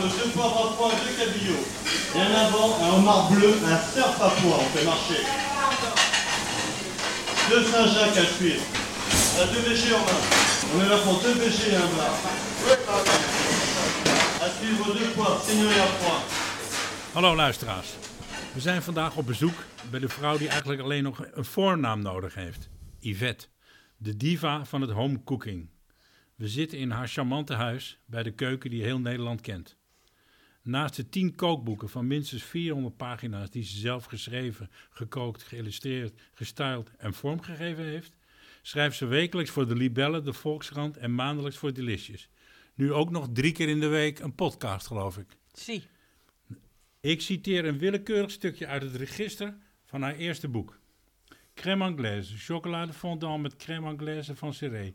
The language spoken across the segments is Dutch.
ferme deux poivres à foin, deux cabillots. Et en avant, un homard bleu, un cerf à pois, on. Deux Saint-Jacques à cuire. À deux VG en main. On est là pour deux VG et un bar. À suivre deux poivres, seigneurie à froid. Hallo luisteraars. We zijn vandaag op bezoek bij de vrouw die eigenlijk alleen nog een voornaam nodig heeft. Yvette, de diva van het home cooking. We zitten in haar charmante huis bij de keuken die heel Nederland kent. Naast de tien kookboeken van minstens 400 pagina's die ze zelf geschreven, gekookt, geïllustreerd, gestyled en vormgegeven heeft, schrijft ze wekelijks voor de Libelle, de Volkskrant en maandelijks voor Delicious. Nu ook nog drie keer in de week een podcast, geloof ik. Zie. Ik citeer een willekeurig stukje uit het register van haar eerste boek. Crème anglaise, chocolade fondant met crème anglaise van Serré.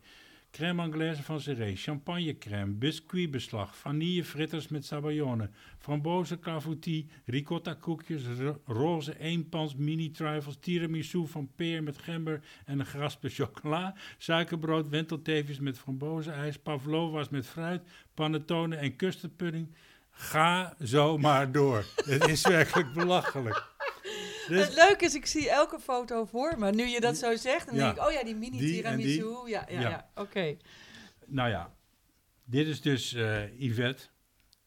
Crème anglaise van Serré, champagnecrème, biscuitbeslag, vanillefritters met sabayone, frambozen clafoutis, ricotta koekjes, ro- roze eenpans mini trifles, tiramisu van peer met gember en een graspe chocola, suikerbrood, wentelteefjes met frambozenijs, pavlovas met fruit, panettone en custardpudding. Ga zo maar door. Het is werkelijk belachelijk. Dus- Het leuke is, ik zie elke foto voor me. Nu je dat zo zegt, dan Ja. denk ik, oh ja, die mini Die en die. tiramisu. Ja, ja, Ja. ja. Oké. Nou ja, dit is dus eh Yvette.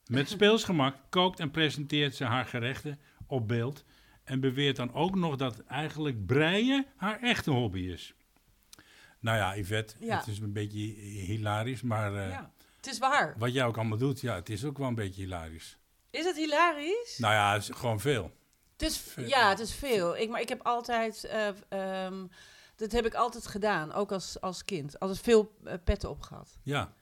Met speelsgemak kookt en presenteert ze haar gerechten op beeld. En beweert dan ook nog dat eigenlijk breien haar echte hobby is. Nou ja, Yvette, het is een beetje hilarisch, maar Ja. Het is waar. wat jij ook allemaal doet, ja, het is ook wel een beetje hilarisch. Is het hilarisch? Nou ja, het is gewoon veel. Het is, ja, het is veel. Ik, maar ik heb altijd, eh, ehm, dat heb ik altijd gedaan, ook als, als kind. Altijd veel eh, petten opgehad. Ja,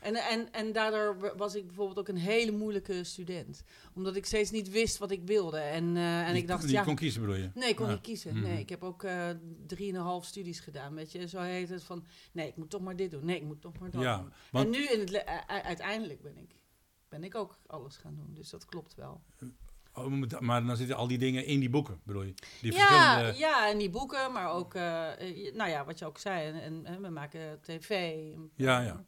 En, en, en daardoor wa- was ik bijvoorbeeld ook een hele moeilijke student. Omdat ik steeds niet wist wat ik wilde. En, eh, en die, ik dacht, die ja... kon kiezen bedoel je? Nee, ik kon Ja. niet kiezen. Mhm. Nee, ik heb ook eh drieënhalf studies gedaan. Weet je, zo heet het van, nee, ik moet toch maar dit doen. Nee, ik moet toch maar dat Ja, doen. want- En nu, in het, uiteindelijk ben ik, ben ik ook alles gaan doen. Dus dat klopt wel. Oh, maar- dan zitten al die dingen in die boeken, bedoel je? Die Ja, verschillende... ja, en die boeken, maar ook, eh, eh, nou ja, wat je ook zei. En, en, en we maken tv. Ja, ja.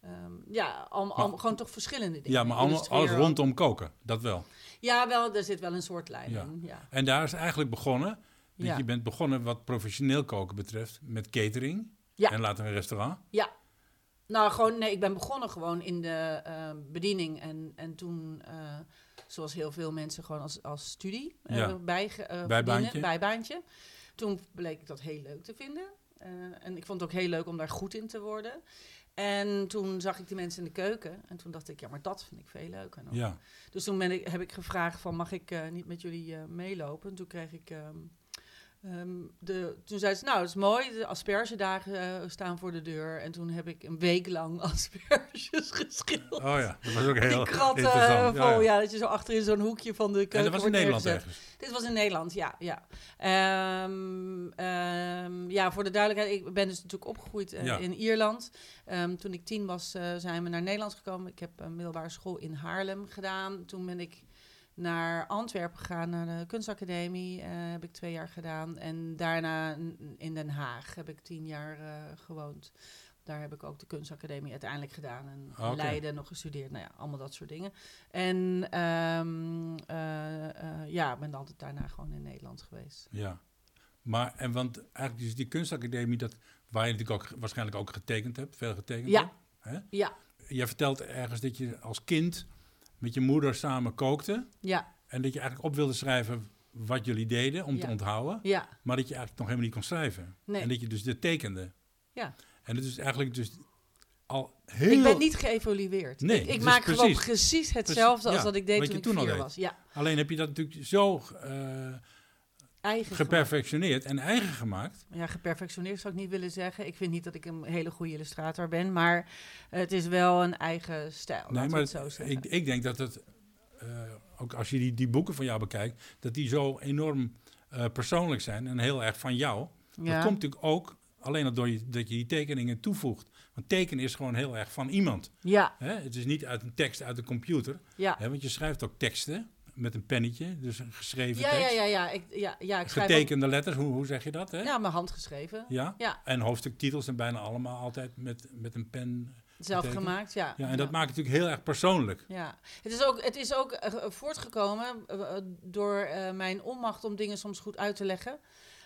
Ehm, ja, Maar- al- gewoon toch verschillende dingen. Ja, maar alles Illustreren. rondom koken, dat wel. Ja, wel, er zit wel een soort lijn Ja. in. Ja. En daar is eigenlijk begonnen. Dat Ja. je bent begonnen wat professioneel koken betreft met catering. En later een restaurant. Ja. Nou, gewoon, nee, ik ben begonnen gewoon in de eh, bediening. En, en toen, zoals heel veel mensen, gewoon als, als studie eh Ja. bij, eh, Bijbaantje. verdienen, bijbaantje. Toen bleek ik dat heel leuk te vinden. Eh, en ik vond het ook heel leuk om daar goed in te worden. En toen zag ik die mensen in de keuken. En toen dacht ik, ja, maar dat vind ik veel leuker nog. Ja. Dus toen ben ik, heb ik gevraagd van, mag ik niet met jullie meelopen? En toen kreeg ik... ehm, ehm, de, toen zei ze, nou, dat is mooi, de aspergedagen eh, staan voor de deur. En toen heb ik een week lang asperges geschild. Oh ja, dat was ook heel Die kratten interessant. vol, ja, Ja, ja. dat je zo achter in zo'n hoekje van de keuken En dat was in Nederland ergens. Dit was in Nederland, ja. Ja, Ehm, ehm, ja voor de duidelijkheid, ik ben dus natuurlijk opgegroeid eh, Ja. in Ierland. Toen ik tien was, zijn we naar Nederland gekomen. Ik heb een middelbare school in Haarlem gedaan. Toen ben ik naar Antwerpen gegaan, naar de kunstacademie. eh, heb ik twee jaar gedaan. En daarna in Den Haag heb ik tien jaar eh, gewoond. Daar heb ik ook de kunstacademie uiteindelijk gedaan. En Oké. Leiden nog gestudeerd. Nou ja, allemaal dat soort dingen. En eh, eh, ja, ben altijd daarna gewoon in Nederland geweest. Ja. Maar, en want eigenlijk dus die kunstacademie, dat, waar je natuurlijk ook waarschijnlijk ook getekend hebt, veel getekend Ja. hebt. Hè? Ja, Jij vertelt ergens dat je als kind met je moeder samen kookte. ja, En dat je eigenlijk op wilde schrijven wat jullie deden om te onthouden. ja. Maar dat je eigenlijk nog helemaal niet kon schrijven. Nee. En dat je dus dit tekende. Ja. En dat is eigenlijk dus al heel... Ik ben niet geëvolueerd. Nee, ik ik dus maak gewoon precies. precies hetzelfde Precies, als ja, dat ik deed wat toen ik toen al was. Ja, Alleen heb je dat natuurlijk zo eh, eigen geperfectioneerd en eigen gemaakt. Ja, geperfectioneerd zou ik niet willen zeggen. Ik vind niet dat ik een hele goede illustrator ben, maar het is wel een eigen stijl. Nee, maar het zo ik, ik denk dat het, eh, ook als je die, die boeken van jou bekijkt, dat die zo enorm eh, persoonlijk zijn en heel erg van jou. Dat komt natuurlijk ook alleen al door je, dat je die tekeningen toevoegt. Want tekenen is gewoon heel erg van iemand. ja, Hè? Het is niet uit een tekst uit de computer. ja, Hè? Want je schrijft ook teksten met een pennetje, dus een geschreven Ja, tekst. ja, ja, ja. Ik, ja, ja, ik ook- Getekende letters, hoe, hoe zeg je dat? Hè? Ja, mijn hand geschreven. Ja? Ja. En hoofdstuktitels zijn bijna allemaal altijd met, met een pen. Zelf getekend. gemaakt, ja. Ja, en dat maakt het natuurlijk heel erg persoonlijk. Ja, het is ook, het is ook eh, voortgekomen eh, door eh, mijn onmacht om dingen soms goed uit te leggen.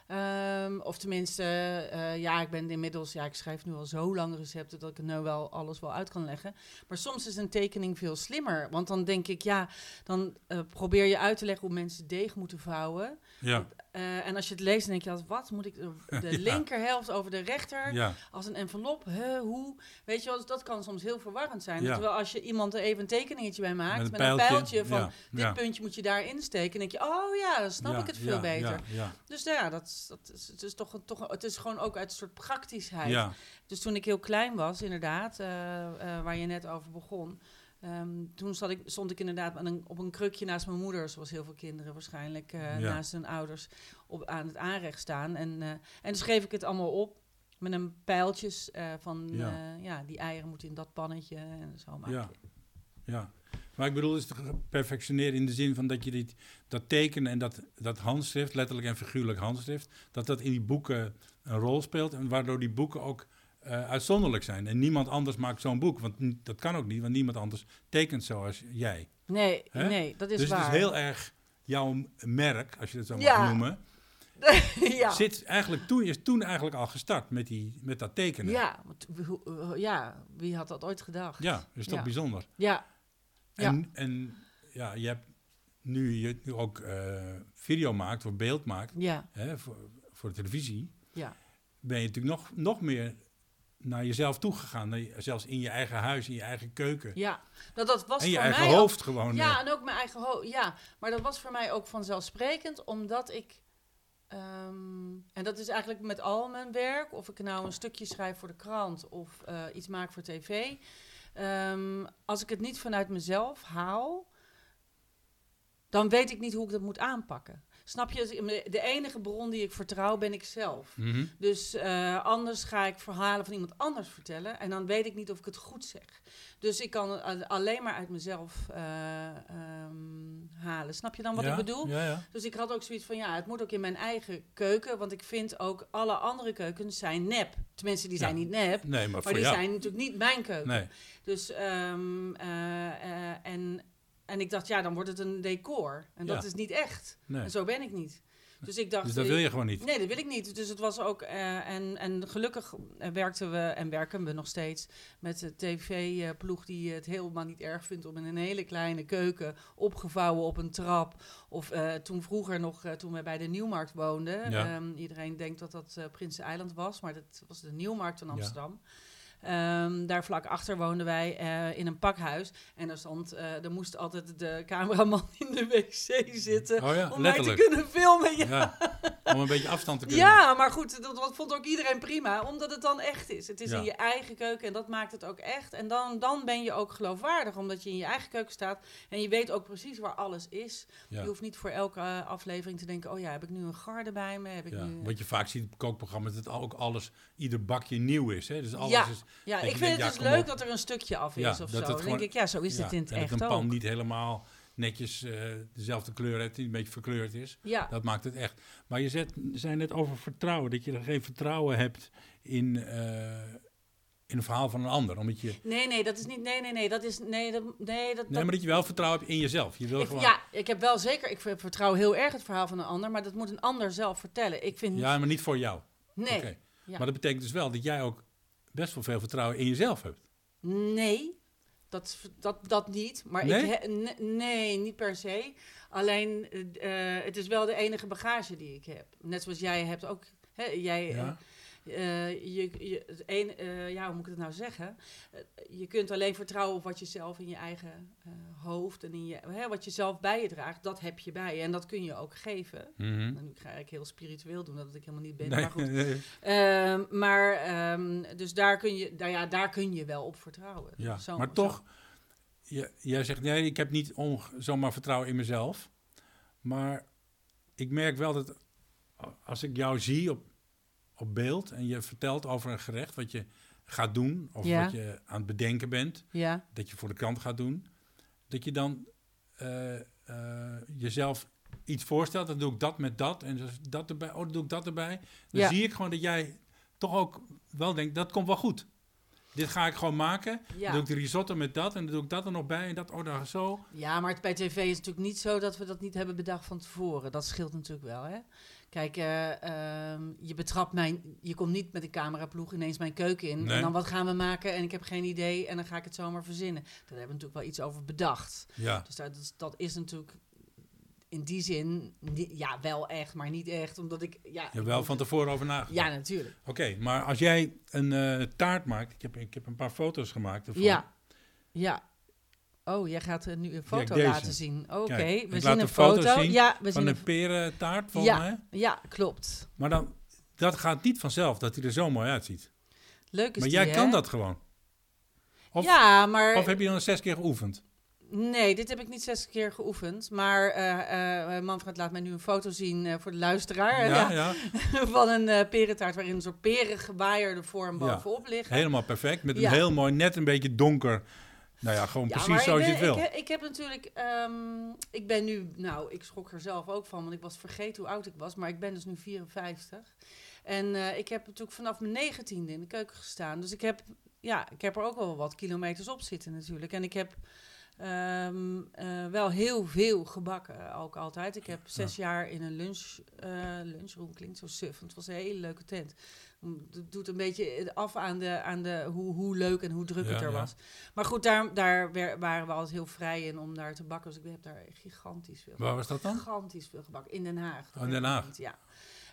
Ehm, of tenminste, eh, ja, ik ben inmiddels, ja, ik schrijf nu al zo lang recepten dat ik er nu wel alles wel uit kan leggen. Maar soms is een tekening veel slimmer. Want dan denk ik, ja, dan eh, probeer je uit te leggen hoe mensen deeg moeten vouwen. Ja, Eh, en als je het leest, dan denk je, wat moet ik de, de Ja. linkerhelft over de rechter? ja, als een envelop, hè, hoe? Weet je wel, dus dat kan soms heel verwarrend zijn. Ja. Terwijl als je iemand er even een tekeningetje bij maakt, Met met een een, pijltje, van dit puntje moet je daar insteken, dan denk je, oh ja, dan snap ik het veel ja, beter. Ja, ja, Dus ja, dat, dat is, het is toch, een, toch het is gewoon ook uit een soort praktischheid. ja. Dus toen ik heel klein was, inderdaad, eh, eh, waar je net over begon. ehm, toen zat ik, stond ik inderdaad aan een, op een krukje naast mijn moeder, zoals heel veel kinderen waarschijnlijk eh, Ja. naast hun ouders op, aan het aanrecht staan. En, en dan schreef ik het allemaal op met een pijltjes van Ja. ja. die eieren moeten in dat pannetje en zo maak Ja. Ja, maar ik bedoel, het is toch perfectioneren in de zin van dat je dit, dat tekenen en dat, dat handschrift, letterlijk en figuurlijk handschrift, dat dat in die boeken een rol speelt en waardoor die boeken ook eh, uitzonderlijk zijn. En niemand anders maakt zo'n boek, want dat kan ook niet, want niemand anders tekent zoals jij. Nee, nee, dat is dus waar. het is heel erg jouw merk, als je het zo mag Ja. noemen, ja. zit eigenlijk toen, is toen eigenlijk al gestart met, die, met dat tekenen. Ja, ja, wie had dat ooit gedacht? Ja, dat is toch Ja. bijzonder. Ja, En, en ja, je hebt nu je nu ook eh, video maakt of beeld maakt ja, hè, voor, voor de televisie, ja. ben je natuurlijk nog, nog meer naar jezelf toegegaan. Naar je- zelfs in je eigen huis, in je eigen keuken. Ja, dat, dat was en je voor eigen mij ook- hoofd gewoon. Ja, en ook mijn eigen hoofd. Ja, maar dat was voor mij ook vanzelfsprekend, omdat ik. ehm, en dat is eigenlijk met al mijn werk, of ik nou een stukje schrijf voor de krant of eh, iets maak voor tv. Ehm, als ik het niet vanuit mezelf haal, dan weet ik niet hoe ik dat moet aanpakken. Snap je? De enige bron die ik vertrouw ben ik zelf. mhm. Dus eh, anders ga ik verhalen van iemand anders vertellen. En dan weet ik niet of ik het goed zeg. Dus ik kan alleen maar uit mezelf eh, ehm, halen. Snap je dan wat ja, ik bedoel? Ja, ja. Dus ik had ook zoiets van, ja, het moet ook in mijn eigen keuken. Want ik vind ook alle andere keukens zijn nep. Tenminste, die zijn niet nep. Nee, maar, Maar die jou. zijn natuurlijk niet mijn keuken. Nee, Dus, eh, en, en ik dacht, ja, dan wordt het een decor. En dat Ja. is niet echt. nee. En zo ben ik niet. Dus ik dacht... Dus dat wil je gewoon niet. Nee, dat wil ik niet. Dus het was ook. eh, en, en gelukkig eh, werkten we en werken we nog steeds met de tv-ploeg die het helemaal niet erg vindt om in een hele kleine keuken opgevouwen op een trap. Of eh, toen vroeger nog, eh, toen we bij de Nieuwmarkt woonden. Ja. ehm, iedereen denkt dat dat eh Prinseneiland was, maar dat was de Nieuwmarkt in Ja. Ehm, daar vlak achter woonden wij eh, in een pakhuis. En er stond, eh er moest altijd de cameraman in de wc zitten. Oh ja, om mij te kunnen filmen. Ja. Ja. Om een beetje afstand te kunnen. Ja, maar goed, dat, dat vond ook iedereen prima, omdat het dan echt is. Het is Ja. in je eigen keuken en dat maakt het ook echt. En dan, dan ben je ook geloofwaardig, omdat je in je eigen keuken staat en je weet ook precies waar alles is. Je hoeft niet voor elke eh, aflevering te denken, oh ja, heb ik nu een garde bij me? Heb ik Ja, nu... wat je vaak ziet op kookprogramma's, dat ook alles, ieder bakje nieuw is. Hè? Dus alles is, Ja, dat ik vind het ja, dus leuk op. dat er een stukje af Ja, is of dat zo. Dan denk ik, ja, zo is ja, het in het en dat echt een pan ook. niet helemaal netjes eh, dezelfde kleur heeft, die een beetje verkleurd is. Ja, Dat maakt het echt. Maar je zet, zei net over vertrouwen, dat je er geen vertrouwen hebt in, eh, in een verhaal van een ander. Omdat je, nee, nee, dat is niet, nee, nee, nee, dat is, nee, dat, nee, dat, nee, dat- maar dat je wel vertrouwen hebt in jezelf. Je wil ik, gewoon, ja, ik heb wel zeker, ik ver- vertrouw heel erg het verhaal van een ander, maar dat moet een ander zelf vertellen. Ik vind, ja, maar niet voor jou. nee, Oké. Ja. Maar dat betekent dus wel dat jij ook best wel veel vertrouwen in jezelf hebt. Nee, dat, dat, dat niet. Maar Nee? Ik he- nee, niet per se. Alleen, eh, eh, het is wel de enige bagage die ik heb. Net zoals jij hebt ook. Hè, jij, Ja? eh, je, je, het een, eh, ja, hoe moet ik het nou zeggen? Eh, je kunt alleen vertrouwen op wat je zelf in je eigen eh, hoofd en in je, hè, wat je zelf bij je draagt. Dat heb je bij je en dat kun je ook geven. En nu ga ik heel spiritueel doen, dat ik helemaal niet ben. Nee, Maar goed. Ehm, maar, ehm, dus daar kun, je, daar, ja, daar kun je wel op vertrouwen. Ja, Zo- maar toch, je, jij zegt nee, ik heb niet zomaar vertrouwen in mezelf. Maar ik merk wel dat als ik jou zie op, op beeld en je vertelt over een gerecht wat je gaat doen, of Ja. wat je aan het bedenken bent, Ja, dat je voor de krant gaat doen, dat je dan eh, eh, jezelf iets voorstelt, dan doe ik dat met dat en dat erbij, oh, dan doe ik dat erbij. Dan Ja. zie ik gewoon dat jij toch ook wel denkt, dat komt wel goed. Dit ga ik gewoon maken. Dan doe ik de risotto met dat en dan doe ik dat er nog bij en dat, oh, dan zo. Ja, maar het bij tv is natuurlijk niet zo dat we dat niet hebben bedacht van tevoren. Dat scheelt natuurlijk wel, hè. Kijk, eh, ehm, je betrapt mijn... Je komt niet met een cameraploeg ineens mijn keuken in. Nee. En dan wat gaan we maken en ik heb geen idee en dan ga ik het zomaar verzinnen. Daar hebben we natuurlijk wel iets over bedacht. Ja, Dus dat, dat is natuurlijk in die zin... Ja, wel echt, maar niet echt. Omdat ik... Ja, je wel van tevoren over nagedacht. Ja, natuurlijk. Oké, maar als jij een eh, taart maakt, ik heb, ik heb een paar foto's gemaakt ervan. Ja. Ja. Oh, jij gaat eh, nu een foto laten zien. Oké, we zien een foto foto. zien ja, we Van zien een perentaart, volgens Ja. mij. Ja, klopt. Maar dan, dat gaat niet vanzelf, dat hij er zo mooi uitziet. Leuk is Maar die, jij kan dat gewoon. Of, ja, maar... of heb je dan zes keer geoefend? Nee, dit heb ik niet zes keer geoefend. Maar eh eh Manfred laat mij nu een foto zien eh, voor de luisteraar. Ja, ja, van een eh perentaart waarin een soort perengewaaide vorm Ja. bovenop ligt. helemaal perfect. Met een heel mooi, net een beetje donker. Nou ja, gewoon precies zoals je het wil. Ik, ik heb natuurlijk, ehm, ik ben nu, nou, ik schrok er zelf ook van, want ik was vergeten hoe oud ik was, maar ik ben dus nu 54. En eh, ik heb natuurlijk vanaf mijn negentiende in de keuken gestaan. Dus ik heb, ja, ik heb er ook wel wat kilometers op zitten natuurlijk. En ik heb ehm, eh, wel heel veel gebakken ook altijd. Ik heb zes jaar in een lunch, eh, lunchroom, klinkt zo suf, want het was een hele leuke tent. Het doet een beetje af aan, de, aan de, hoe, hoe leuk en hoe druk het er ja. was. Maar goed, daar, daar waren we altijd heel vrij in om daar te bakken. Dus ik heb daar gigantisch veel Waar was dat dan? Gigantisch veel gebakken. In Den Haag. Oh, in Den Haag. Ja.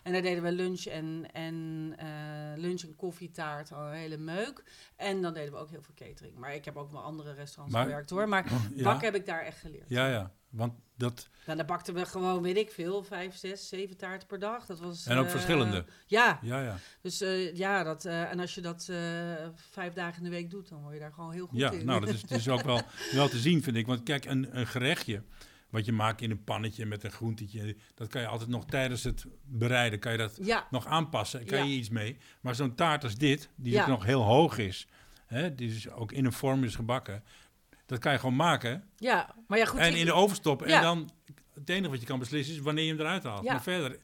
En daar deden we lunch en, en eh, lunch en koffietaart, al een hele meuk. En dan deden we ook heel veel catering. Maar ik heb ook wel andere restaurants Maar- gewerkt hoor. Maar Ja, bakken heb ik daar echt geleerd. ja, ja. Want dat, En dan bakten we gewoon, weet ik veel, vijf, zes, zeven taarten per dag. Dat was, en ook eh, verschillende. Ja, Ja, ja. dus eh, ja, dat, en als je dat vijf dagen in de week doet, dan word je daar gewoon heel goed Ja, in. nou, dat is, dat is ook wel, wel te zien, vind ik. Want kijk, een, een gerechtje, wat je maakt in een pannetje met een groentetje, dat kan je altijd nog tijdens het bereiden, kan je dat ja, nog aanpassen. Kan Ja. je iets mee. Maar zo'n taart als dit, die Ja. nog heel hoog is, hè, die dus ook in een vorm is gebakken, dat kan je gewoon maken ja, maar ja, goed. en in de oven stoppen. En dan, het enige wat je kan beslissen is wanneer je hem eruit haalt. Ja. Maar verder.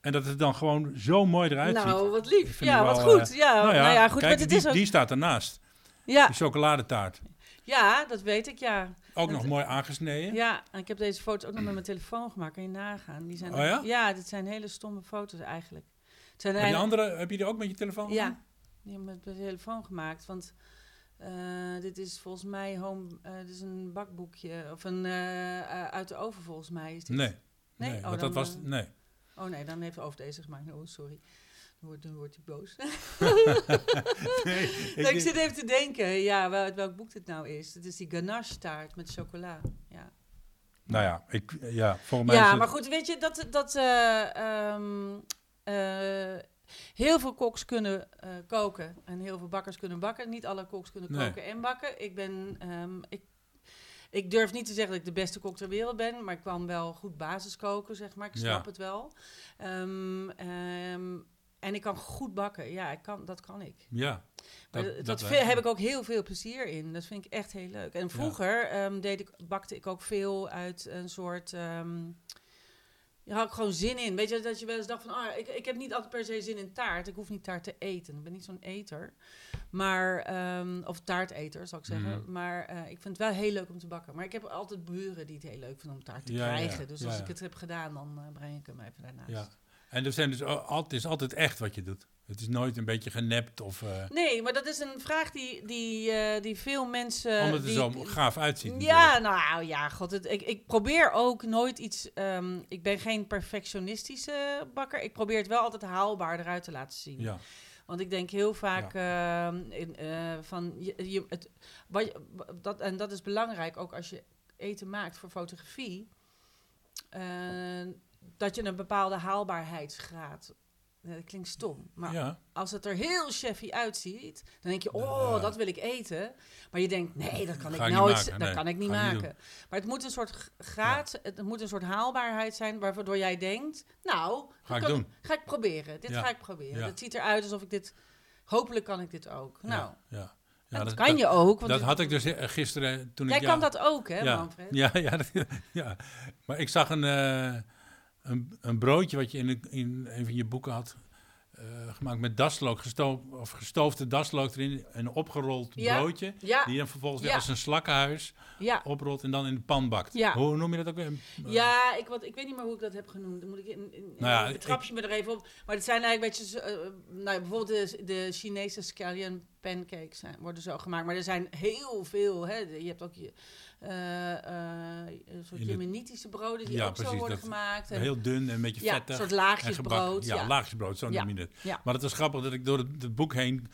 En dat het dan gewoon zo mooi eruit ziet. nou, wat lief. Ja, wat wel, goed. eh, ja, nou ja, nou ja, goed. kijk, maar het die, is ook, die staat ernaast. ja, Die chocoladetaart. ja, dat weet ik, ja. Ook nog mooi aangesneden. Ja, en ik heb deze foto's ook nog met mijn telefoon gemaakt. Kan je nagaan? Die zijn Oh ja? dit zijn hele stomme foto's eigenlijk. Het zijn Maar die eigenlijk- andere, heb je die ook met je telefoon Ja, gemaakt? die heb ik met mijn telefoon gemaakt. Want eh, dit is volgens mij home, eh, dit is een bakboekje. Of een eh, uit de oven volgens mij. Is dit. Nee. Nee? Nee, Oh, want dan, dat was... Nee. Oh nee, dan heeft de over deze gemaakt. Oh, sorry. Nu wordt, nu wordt hij boos. nee ik, ik, ik zit even te denken, ja, wel, uit welk boek dit nou is. Het is die ganache taart met chocola. Ja. nou ja, ik, ja, volgens mij Ja, het- maar goed, weet je, dat, dat eh, ehm, eh, heel veel koks kunnen eh, koken en heel veel bakkers kunnen bakken. Niet alle koks kunnen Nee. koken en bakken. Ik ben, ehm, ik, ik durf niet te zeggen dat ik de beste kok ter wereld ben, maar ik kan wel goed basis koken, zeg maar. Ik Ja. snap het wel. Ehm, ehm, en ik kan goed bakken. Ja, ik kan, dat kan ik. Ja. Dat- dat, heb ik ook heel veel plezier in. Dat vind ik echt heel leuk. En vroeger ehm, deed ik, bakte ik ook veel uit een soort... je had ik gewoon zin in. Weet je, dat je wel eens dacht van... Ah, ik, ik heb niet altijd per se zin in taart. Ik hoef niet taart te eten. Ik ben niet zo'n eter. Maar... ehm, of taarteter, zou ik zeggen. Mhm. Maar eh, ik vind het wel heel leuk om te bakken. Maar ik heb altijd buren die het heel leuk vinden om taart te Ja, ja, krijgen. Dus als ik het heb gedaan, dan eh, breng ik hem even daarnaast. En er zijn dus al- het is altijd echt wat je doet. Het is nooit een beetje genept of... eh Nee, maar dat is een vraag die, die, eh, die veel mensen... omdat het er die, zo gaaf uitziet. Ja, nou ja, god. Het, ik, ik probeer ook nooit iets. ehm, ik ben geen perfectionistische bakker. Ik probeer het wel altijd haalbaar eruit te laten zien. Ja, Want ik denk heel vaak ehm, in, eh, van je, je, het, wat je, dat, en dat is belangrijk ook als je eten maakt voor fotografie. Dat je een bepaalde haalbaarheidsgraad. dat klinkt stom, maar ja. als het er heel chefy uitziet, dan denk je, oh, dat wil ik eten. Maar je denkt, nee, dat kan ik nooit, maken, dat nee, kan ik niet maken. maar het moet een soort graad, het moet een soort haalbaarheid zijn, waardoor jij denkt, nou, Ga ik kan- doen. Ga ik proberen. Dit Ja, ga ik proberen. Het ziet eruit alsof ik dit, hopelijk kan ik dit ook. Nou, Ja, ja. dat, dat- kan je ook. Want Dat had ik dus eh, gisteren toen Jij ik... kan dat ook, hè, ja, Manfred? Ja, ja, ja. Maar ik zag een, eh, een, een broodje wat je in, een- in een van je boeken had eh, gemaakt met daslook, gestoof, of gestoofde daslook erin, een opgerold Ja. broodje. Ja, Die je dan vervolgens weer Ja. als een slakkenhuis oprolt en dan in de pan bakt. Hoe noem je dat ook weer? Ja, ik, wat, ik weet niet meer hoe ik dat heb genoemd. Dan moet ik in, in, Nou in- je me er even op. Maar het zijn eigenlijk beetje... eh, nou, bijvoorbeeld de, de Chinese scallion pancakes worden zo gemaakt. Maar er zijn heel veel. Hè. Je hebt ook je, eh, eh, een soort In de- Jemenitische broden die Ja, ook zo worden gemaakt. En, Heel dun en een beetje ja, een soort en laagjes gebakken. brood. Ja, Ja, laagjesbrood, zo noem je het. Maar het was grappig dat ik door het, het boek heen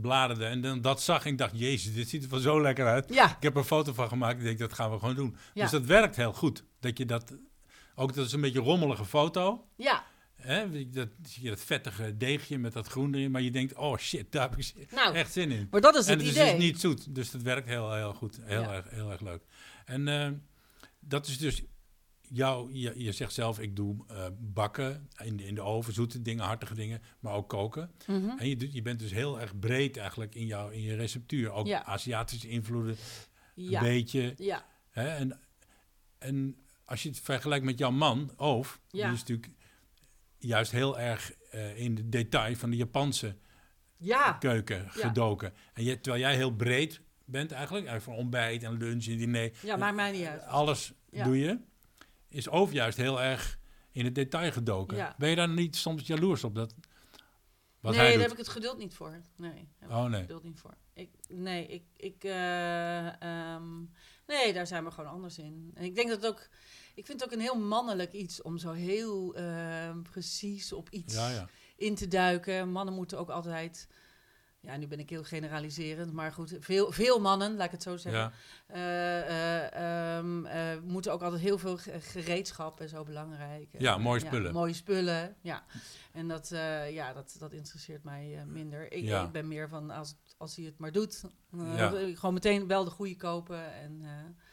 bladerde en dan dat zag en ik dacht, jezus, dit ziet er wel zo lekker uit. ja, Ik heb er een foto van gemaakt. Ik denk, dat gaan we gewoon doen. Ja. Dus dat werkt heel goed. Dat je dat... Ook dat is een beetje een rommelige foto. ja. Hè? Dat, zie je dat vettige deegje met dat groen erin. Maar je denkt, oh shit, daar heb ik Nou, echt zin in. maar dat is en het het is idee. dus niet zoet. Dus dat werkt heel, heel goed. Heel, Ja. erg, heel erg leuk. En eh, dat is dus... Jou, je, je zegt zelf, ik doe eh, bakken in de, in de oven, zoete dingen, hartige dingen, maar ook koken. Mhm. En je, je bent dus heel erg breed eigenlijk in, jouw in je receptuur. Ook Ja. Aziatische invloeden, Ja, een beetje. ja, Hè? En, en als je het vergelijkt met jouw man, Oof, die is natuurlijk juist heel erg eh, in de detail van de Japanse ja. keuken gedoken. En je, terwijl jij heel breed bent eigenlijk, eigenlijk van ontbijt en lunch en diner, Ja, maakt mij niet uit. alles Ja. doe je, is Oof juist heel erg in het detail gedoken. Ben je daar niet soms jaloers op? Dat, wat nee, hij daar doet? heb ik het geduld niet voor. Nee, daar heb ik Oh het nee. geduld niet voor. Ik, nee, ik, ik, eh, ehm, nee, daar zijn we gewoon anders in. En ik denk dat het ook, ik vind het ook een heel mannelijk iets om zo heel ehm, precies op iets Ja, ja. in te duiken. Mannen moeten ook altijd, ja, nu ben ik heel generaliserend, maar goed, veel, veel mannen, laat ik het zo zeggen, ja. eh, eh, ehm, eh, moeten ook altijd heel veel ge- gereedschap en zo belangrijk. Ja, mooie spullen. mooie spullen, ja. En dat, ja, dat, dat interesseert mij minder. Ik, ik ben meer van, als, als hij het maar doet, gewoon meteen wel de goede kopen en,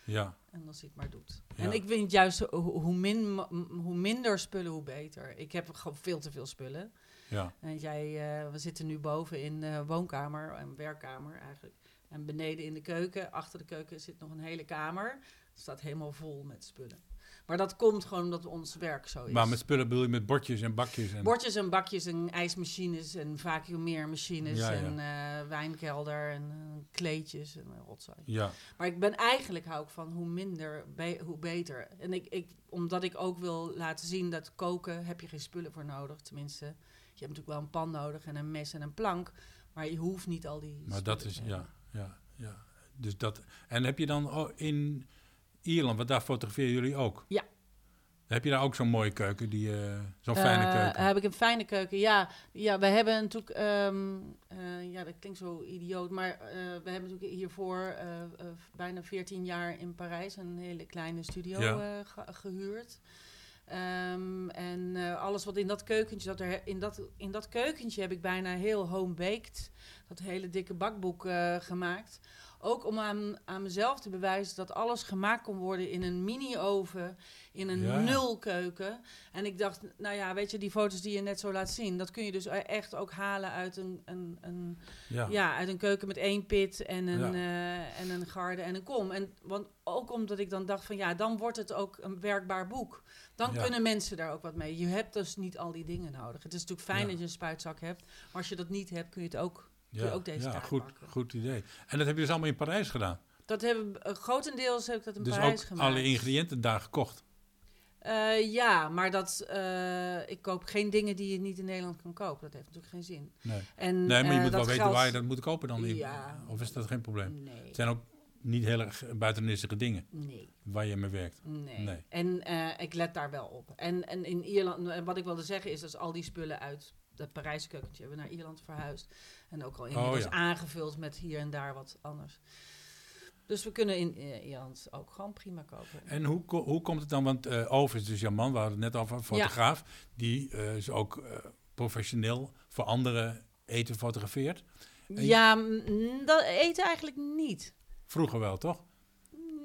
ja. en als hij het maar doet. Ja. En ik vind juist, ho- hoe, min, hoe minder spullen, hoe beter. Ik heb gewoon veel te veel spullen. ja. En jij, eh, we zitten nu boven in de woonkamer en werkkamer eigenlijk. En beneden in de keuken, achter de keuken zit nog een hele kamer. Het staat helemaal vol met spullen. Maar dat komt gewoon omdat ons werk zo is. Maar met spullen bedoel je met bordjes en bakjes? En, Bordjes en bakjes en ijsmachines en vacuumeermachines Ja, ja. en eh, wijnkelder en eh, kleedjes en uh, rotzooi. Ja, Maar ik ben eigenlijk hou ik van hoe minder, be- hoe beter. En ik, ik, omdat ik ook wil laten zien dat koken heb je geen spullen voor nodig. Tenminste, je hebt natuurlijk wel een pan nodig en een mes en een plank. Maar je hoeft niet al die. maar dat is, ja, ja, ja. Dus dat, en heb je dan oh, in Ierland, want daar fotograferen jullie ook? Ja. Heb je daar ook zo'n mooie keuken, die, eh, zo'n fijne Eh, keuken? Heb ik een fijne keuken? Ja, ja we hebben natuurlijk. ehm, eh, ja, dat klinkt zo idioot. Maar we hebben natuurlijk hiervoor bijna 14 jaar in Parijs een hele kleine studio Ja. eh, ge- gehuurd. Ehm, en alles wat in dat keukentje, dat er, in, dat, in dat keukentje heb ik bijna heel home-baked, dat hele dikke bakboek gemaakt. Ook om aan, aan mezelf te bewijzen dat alles gemaakt kon worden in een mini-oven, in een Ja. nulkeuken. En ik dacht, nou ja, weet je, die foto's die je net zo laat zien, dat kun je dus echt ook halen uit een, een, een, ja. ja. uit een keuken met één pit en een, Ja. eh, en een garde en een kom. En, want ook omdat ik dan dacht van ja, dan wordt het ook een werkbaar boek. Dan kunnen mensen daar ook wat mee. Je hebt dus niet al die dingen nodig. Het is natuurlijk fijn dat je een spuitzak hebt, maar als je dat niet hebt, kun je het ook. Ja, ook deze ja goed, goed idee. En dat heb je dus allemaal in Parijs gedaan? Dat hebben eh, grotendeels heb ik dat in dus Parijs ook gemaakt. alle ingrediënten daar gekocht? Eh, ja, maar dat, eh, ik koop geen dingen die je niet in Nederland kan kopen. Dat heeft natuurlijk geen zin. Nee, En, nee maar je moet wel weten waar je dat moet kopen dan. in- Ja. Of is dat geen probleem? Nee, Het zijn ook niet heel erg buitenissige dingen nee. waar je mee werkt. Nee. Nee. En ik let daar wel op. En, en in Ierland, wat ik wilde zeggen is dat al die spullen uit dat Parijse keukentje hebben we naar Ierland verhuisd. En ook al inmiddels ja. aangevuld met hier en daar wat anders. Dus we kunnen in eh, Ierland ook gewoon prima kopen. En hoe, hoe komt het dan? Want eh Over is dus jouw man, we hadden het net over, een fotograaf. Die eh, is ook professioneel voor anderen eten fotografeert. en- ja, dat eten eigenlijk niet. Vroeger wel, toch?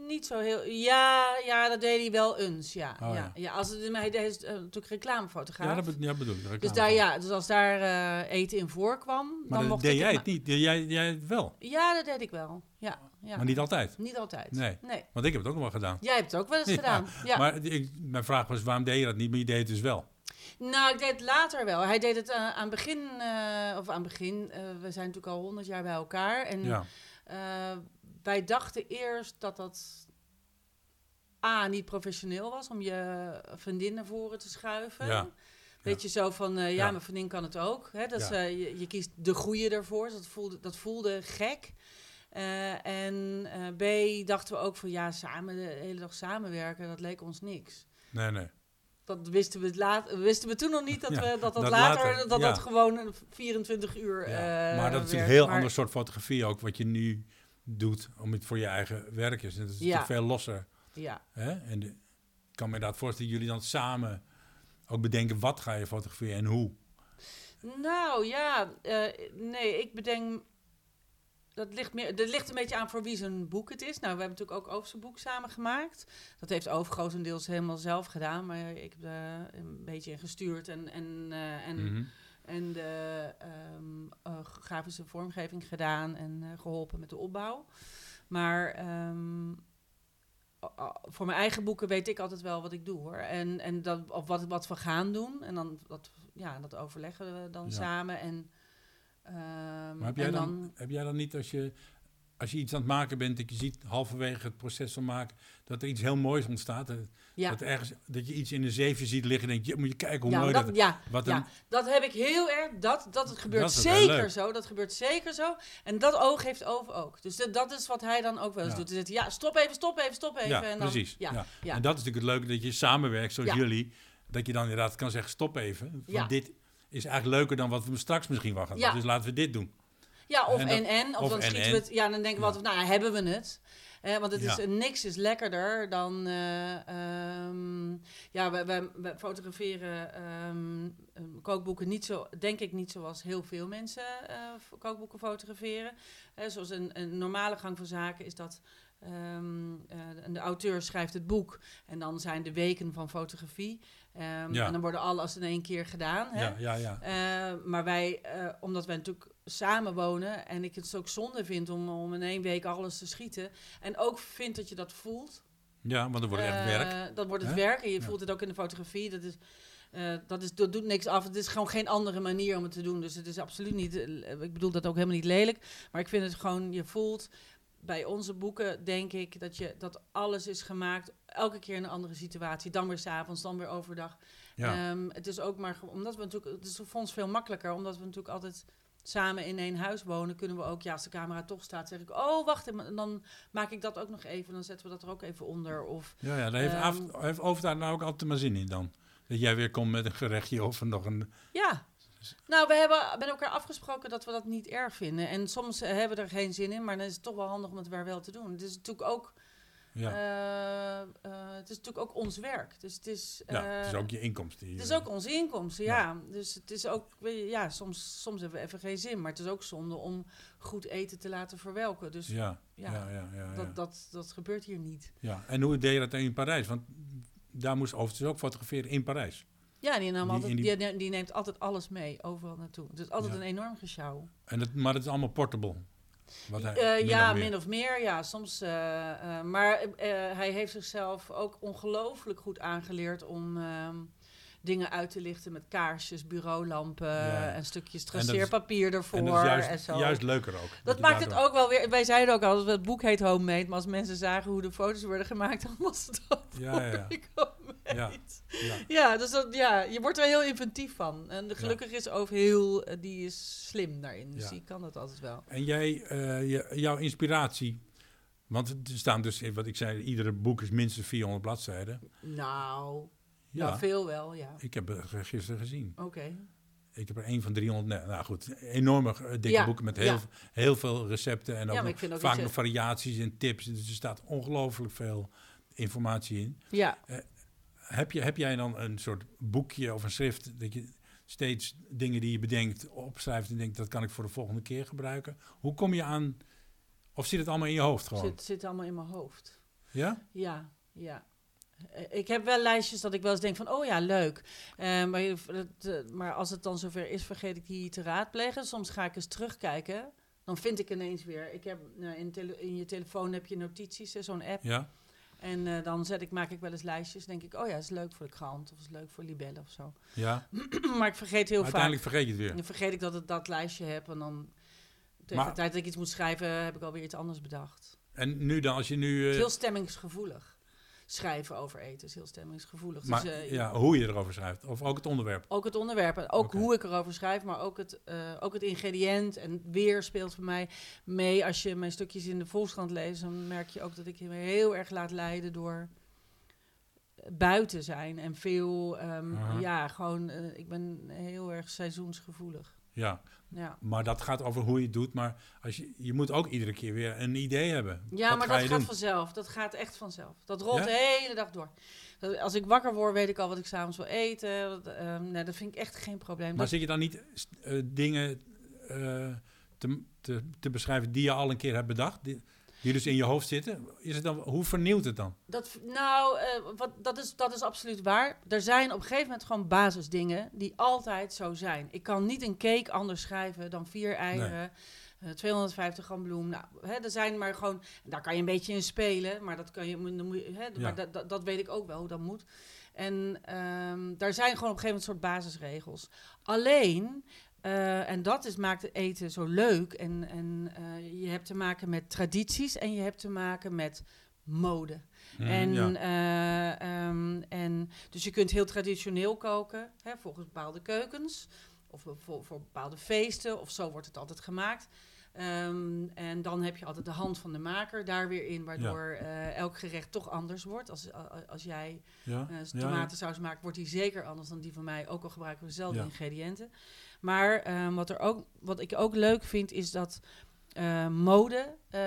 Niet zo heel... Ja, ja, dat deed hij wel eens, ja. Oh, ja. ja. ja. als het, maar hij deed uh, natuurlijk reclamefotograaf. Ja, dat be- ja, bedoel ik. dus, daar, ja, dus als daar eh, eten in voorkwam, Maar dan dat mocht deed ik jij het niet. Deed Jij, jij het wel. Ja, dat deed ik wel. Ja, ja. Maar niet altijd. Niet altijd. Nee. nee. Want ik heb het ook nog wel gedaan. Jij hebt het ook wel eens Ja, gedaan. Ja. Maar ik, mijn vraag was, waarom deed je dat niet? Maar je deed het dus wel. Nou, ik deed het later wel. Hij deed het eh, aan het begin, eh, of aan het begin, eh, we zijn natuurlijk al honderd jaar bij elkaar. En Ja. eh, wij dachten eerst dat dat A, niet professioneel was om je vriendin naar voren te schuiven. Ja. Weet je zo van, eh, ja, Ja. mijn vriendin kan het ook. Hè? Dat Ja. je, je kiest de goede ervoor. Dus dat voelde, dat voelde gek. Eh, en eh, B, dachten we ook van, ja, samen de hele dag samenwerken, dat leek ons niks. Nee, nee. Dat wisten we, laat, wisten we toen nog niet, dat Ja, we, dat, dat, dat later, later, dat dat gewoon een 24 uur maar dat is een heel Maar- ander soort fotografie ook, wat je nu doet, om het voor je eigen werk is. En dat is Ja. natuurlijk veel losser. Ja, Hè? En de- ik kan me inderdaad voorstellen dat jullie dan samen ook bedenken, wat ga je fotograferen en hoe. nou ja, eh, nee, ik bedenk, dat ligt, meer, dat ligt een beetje aan voor wie zijn boek het is. Nou, we hebben natuurlijk ook over zijn boek samen gemaakt. Dat heeft grotendeels helemaal zelf gedaan, maar ik heb er een beetje in gestuurd en, en, eh, en Mhm. En de ehm, eh, grafische vormgeving gedaan en eh, geholpen met de opbouw. Maar ehm, voor mijn eigen boeken weet ik altijd wel wat ik doe hoor. En, en dat, of wat, wat we gaan doen. En dan dat, ja, dat overleggen we dan Ja. samen. En, ehm, Maar heb jij, en dan, heb jij dan niet als je, als je iets aan het maken bent, dat je ziet halverwege het proces van maken, dat er iets heel moois ontstaat? Dat, ja, dat, ergens, dat je iets in een zeefje ziet liggen en denk je, moet je kijken hoe ja, mooi dat, dat, ja, wat ja, een, dat heb ik heel erg. Dat, dat het gebeurt Dat zeker zo. Dat gebeurt zeker zo. En dat oog heeft over ook. Dus dat, dat is wat hij dan ook wel eens doet. Zegt, ja, stop even, stop even, stop even. Ja, en dan, precies. Ja. En dat is natuurlijk het leuke, dat je samenwerkt, zoals jullie, dat je dan inderdaad kan zeggen, stop even. Want dit is eigenlijk leuker dan wat we straks misschien wel gaan doen. Dus laten we dit doen. Ja, of En en. Of, of dan en, schieten en. we het. Ja, dan denken we altijd, nou hebben we het. Eh, want het is, niks is lekkerder dan... eh, ehm, ja, we, we, we fotograferen ehm, ehm, kookboeken niet zo... Denk ik niet zoals heel veel mensen eh, kookboeken fotograferen. Eh, zoals een, een normale gang van zaken is dat... eh, de, auteur schrijft het boek en dan zijn de weken van fotografie. Ja. En dan worden alles in één keer gedaan. Hè? Ja, ja, ja. Maar wij, omdat wij natuurlijk samen wonen en ik het ook zonde vind om, om in één week alles te schieten. En ook vind dat je dat voelt. Ja, want dan wordt het echt eh, werk. Dan wordt het Hè? werk en je Ja. voelt het ook in de fotografie. Dat is, eh, dat, is, dat doet niks af. Het is gewoon geen andere manier om het te doen. Dus het is absoluut niet, eh, ik bedoel dat ook helemaal niet lelijk. Maar ik vind het gewoon, je voelt bij onze boeken, denk ik, dat, je, dat alles is gemaakt. Elke keer in een andere situatie. Dan weer s'avonds, dan weer overdag. Ja. Ehm, het is ook maar, omdat we natuurlijk, het is voor ons veel makkelijker, omdat we natuurlijk altijd samen in één huis wonen, kunnen we ook, ja, als de camera toch staat, zeg ik, oh, wacht, en dan maak ik dat ook nog even, dan zetten we dat er ook even onder. Of, ja, ja, daar heeft, Af- heeft Overtaar nou ook altijd maar zin in dan. Dat jij weer komt met een gerechtje of nog een... ja. Nou, we hebben met elkaar afgesproken dat we dat niet erg vinden. En soms hebben we er geen zin in, maar dan is het toch wel handig om het weer wel te doen. Het is natuurlijk ook, Ja, eh, eh, het is natuurlijk ook ons werk. Dus het is, ja het is eh, ook je inkomsten. Het is ook onze inkomsten, ja. Dus het is ook, ja, soms, soms hebben we even geen zin. Maar het is ook zonde om goed eten te laten verwelken. Dus Ja, ja, ja, ja, ja, ja. Dat, dat, dat gebeurt hier niet. ja. En hoe deed je dat in Parijs? Want daar moest Overtaar ook fotograferen in Parijs. Ja, die, nam Die- altijd, die, die- die, neemt altijd alles mee, overal naartoe. Het is altijd een enorm gesjouw. En dat, maar het is allemaal portable. Wat hij, Eh, min ja, of min of meer, ja. Soms, eh, eh, maar hij heeft zichzelf ook ongelooflijk goed aangeleerd om... ehm, Dingen uit te lichten met kaarsjes, bureaulampen Ja. en stukjes traceerpapier ervoor En dat is juist, zo. juist leuker ook. Dat maakt het ook wel weer. Wij zeiden ook al, het boek heet Homemade, maar als mensen zagen hoe de foto's worden gemaakt, dan was het ook Ja, ja, ja. Ja. Dus dat, ja, je wordt er heel inventief van. En gelukkig is over heel, eh, die is slim daarin, dus die kan dat altijd wel. En jij, eh, jouw inspiratie... Want er staan dus, wat ik zei, iedere boek is minstens 400 bladzijden. Nou, Ja, nou, veel wel, ja. ik heb het gisteren gezien. Oké. Ik heb er één van 300, nee, nou goed, enorme eh, dikke Ja, boeken met heel, ja. heel veel recepten en ook, vaak nog variaties en tips. Dus er staat ongelooflijk veel informatie in. Ja, Heb, je, heb jij dan een soort boekje of een schrift dat je steeds dingen die je bedenkt opschrijft en denkt dat kan ik voor de volgende keer gebruiken? Hoe kom je aan, of zit het allemaal in je hoofd gewoon? zit, zit allemaal in mijn hoofd. Ja? Ja, ja. Eh, Ik heb wel lijstjes dat ik wel eens denk van, oh ja, leuk. Eh, maar, dat, eh, maar als het dan zover is, vergeet ik die te raadplegen. Soms ga ik eens terugkijken. Dan vind ik ineens weer. Ik heb, nou, in, tele- in je telefoon heb je notities, zo'n app. Ja? En eh, dan zet ik, maak ik wel eens lijstjes. denk ik, oh ja, is leuk voor de krant. Of is leuk voor Libelle of zo. Ja? maar ik vergeet heel vaak. Uiteindelijk vergeet je het weer. Dan vergeet ik dat ik dat lijstje heb. En dan tegen Maar- de tijd dat ik iets moet schrijven, heb ik alweer iets anders bedacht. En nu dan, als je nu... Eh, heel stemmingsgevoelig. Schrijven over eten is heel stemmingsgevoelig. maar dus, eh, ja, hoe je erover schrijft. Of ook het onderwerp. Ook het onderwerp en ook hoe ik erover schrijf, maar ook het, eh, ook het ingrediënt en weer speelt voor mij mee. Als je mijn stukjes in de Volkskrant leest, dan merk je ook dat ik me heel erg laat leiden door buiten zijn en veel, ehm, ja, gewoon, eh, ik ben heel erg seizoensgevoelig. Ja, Ja, maar dat gaat over hoe je het doet. Maar als je, je moet ook iedere keer weer een idee hebben. ja Wat maar ga dat gaat doen? vanzelf. Dat gaat echt vanzelf. Dat rolt Ja? de hele dag door. Als ik wakker word, weet ik al wat ik s'avonds wil eten. Dat, ehm, nee, dat vind ik echt geen probleem. Maar Dat- zit je dan niet eh, dingen eh, te, te, te beschrijven die je al een keer hebt bedacht? Die, die dus in je hoofd zitten? Is het dan, hoe vernieuwt het dan? Dat, nou, eh, wat, dat, is, dat is absoluut waar. Er zijn op een gegeven moment gewoon basisdingen die altijd zo zijn. Ik kan niet een cake anders schrijven dan vier eieren, eh, 250 gram bloem. Nou, hè, er zijn maar gewoon, daar kan je een beetje in spelen, maar dat, kan je, dan moet je, hè, Ja. maar dat, dat, dat weet ik ook wel hoe dat moet. En ehm, daar zijn gewoon op een gegeven moment soort basisregels. Alleen, eh, en dat is, maakt het eten zo leuk. En, en eh, je hebt te maken met tradities en je hebt te maken met mode. En, Mhm, ja. eh, ehm, en dus je kunt heel traditioneel koken, hè, volgens bepaalde keukens. Of voor, voor bepaalde feesten, of zo wordt het altijd gemaakt. Ehm, en dan heb je altijd de hand van de maker daar weer in, waardoor elk gerecht toch anders wordt. Als, als jij ja? tomatensaus maakt, wordt die zeker anders dan die van mij. Ook al gebruiken we dezelfde ingrediënten. Maar ehm, wat, er ook, wat ik ook leuk vind, is dat eh, mode, eh,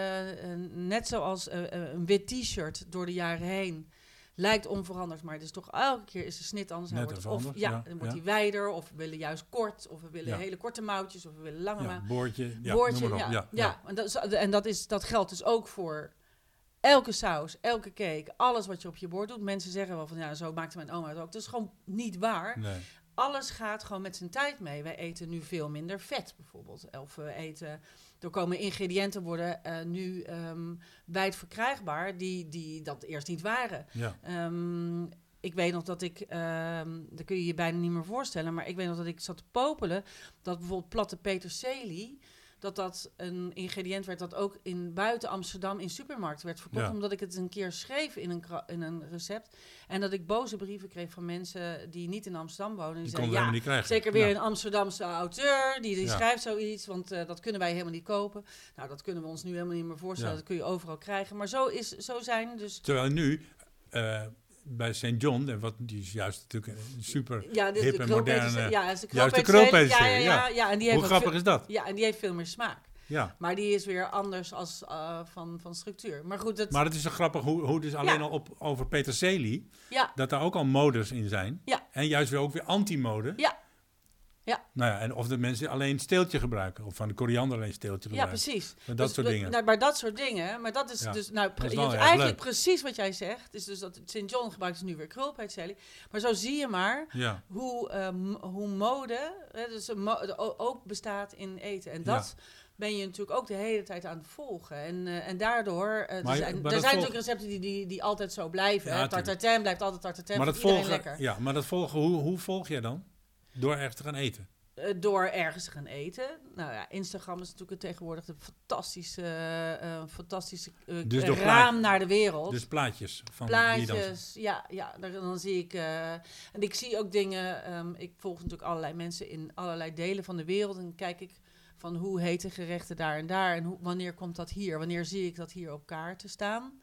net zoals eh, eh, een wit t-shirt door de jaren heen, lijkt onveranderd. Maar het is toch elke keer is de snit anders. Net wordt of, ja, ja, dan wordt ja. hij wijder, of we willen juist kort, of we willen Ja. hele korte mouwtjes, of we willen lange Ja, mouw- boordje. Ja, Boordje, ja. En, dat, is, en dat, is, dat geldt dus ook voor elke saus, elke cake, alles wat je op je bord doet. Mensen zeggen wel van, ja, zo maakte mijn oma het ook. Dat is gewoon niet waar. Nee. Alles gaat gewoon met zijn tijd mee. Wij eten nu veel minder vet bijvoorbeeld. Of we eten, er komen ingrediënten worden eh, nu ehm wijd verkrijgbaar die, die dat eerst niet waren. Ja. Ehm, ik weet nog dat ik, ehm dat kun je je bijna niet meer voorstellen, maar ik weet nog dat ik zat te popelen dat bijvoorbeeld platte peterselie, dat dat een ingrediënt werd dat ook in buiten Amsterdam in supermarkten werd verkocht, Ja. omdat ik het een keer schreef in een, in een recept en dat ik boze brieven kreeg van mensen die niet in Amsterdam wonen. Die, Die zeiden, ja, helemaal niet krijgen. Zeker weer Ja. een Amsterdamse auteur, die, die Ja. schrijft zoiets, want eh, dat kunnen wij helemaal niet kopen. Nou, dat kunnen we ons nu helemaal niet meer voorstellen, dat kun je overal krijgen. Maar zo, is, zo zijn dus Terwijl nu eh, bij St. John, en wat, die is juist natuurlijk een super... Ja, dit hip de en moderne- Ja, is juist de. Ja, ja, ja, ja. En die heeft Hoe grappig veel- is dat? Ja, en die heeft veel meer smaak. Ja. Maar die is weer anders als eh, van, van structuur. Maar goed, dat, Maar het is zo grappig hoe, hoe dus alleen Ja. al op, over peterselie, ja, dat daar ook al modes in zijn. Ja. En juist weer ook weer anti-mode. Ja. Ja. Nou ja, en of de mensen alleen steeltje gebruiken, of van de koriander alleen steeltje ja, gebruiken. precies. dat Dus soort dingen. Nou, maar dat soort dingen. Maar dat is Ja, dus, nou, pre- is wel dus eigenlijk leuk. precies wat jij zegt. Is dus dat St. John gebruikt ze nu weer krulpeterselie. Maar zo zie je maar Ja, hoe, eh, m- hoe mode hè, dus ook bestaat in eten. En dat ben je natuurlijk ook de hele tijd aan het volgen. En, eh, en daardoor, Maar er zijn, maar er zijn natuurlijk recepten die, die, die altijd zo blijven. Ja, hè. blijft altijd tartartin maar dat volgen, lekker. ja, maar dat volgen, hoe, hoe volg jij dan? Door echt te gaan eten. Eh, door ergens te gaan eten. Nou ja, Instagram is natuurlijk tegenwoordig een fantastische, eh, eh, fantastische eh, Dus raam plaat- naar de wereld. Dus plaatjes van. Plaatjes, ja, ja dan, dan zie ik. eh, en ik zie ook dingen. ehm, ik volg natuurlijk allerlei mensen in allerlei delen van de wereld. En kijk ik van hoe heten gerechten daar en daar. En hoe, wanneer komt dat hier? Wanneer zie ik dat hier op kaarten staan?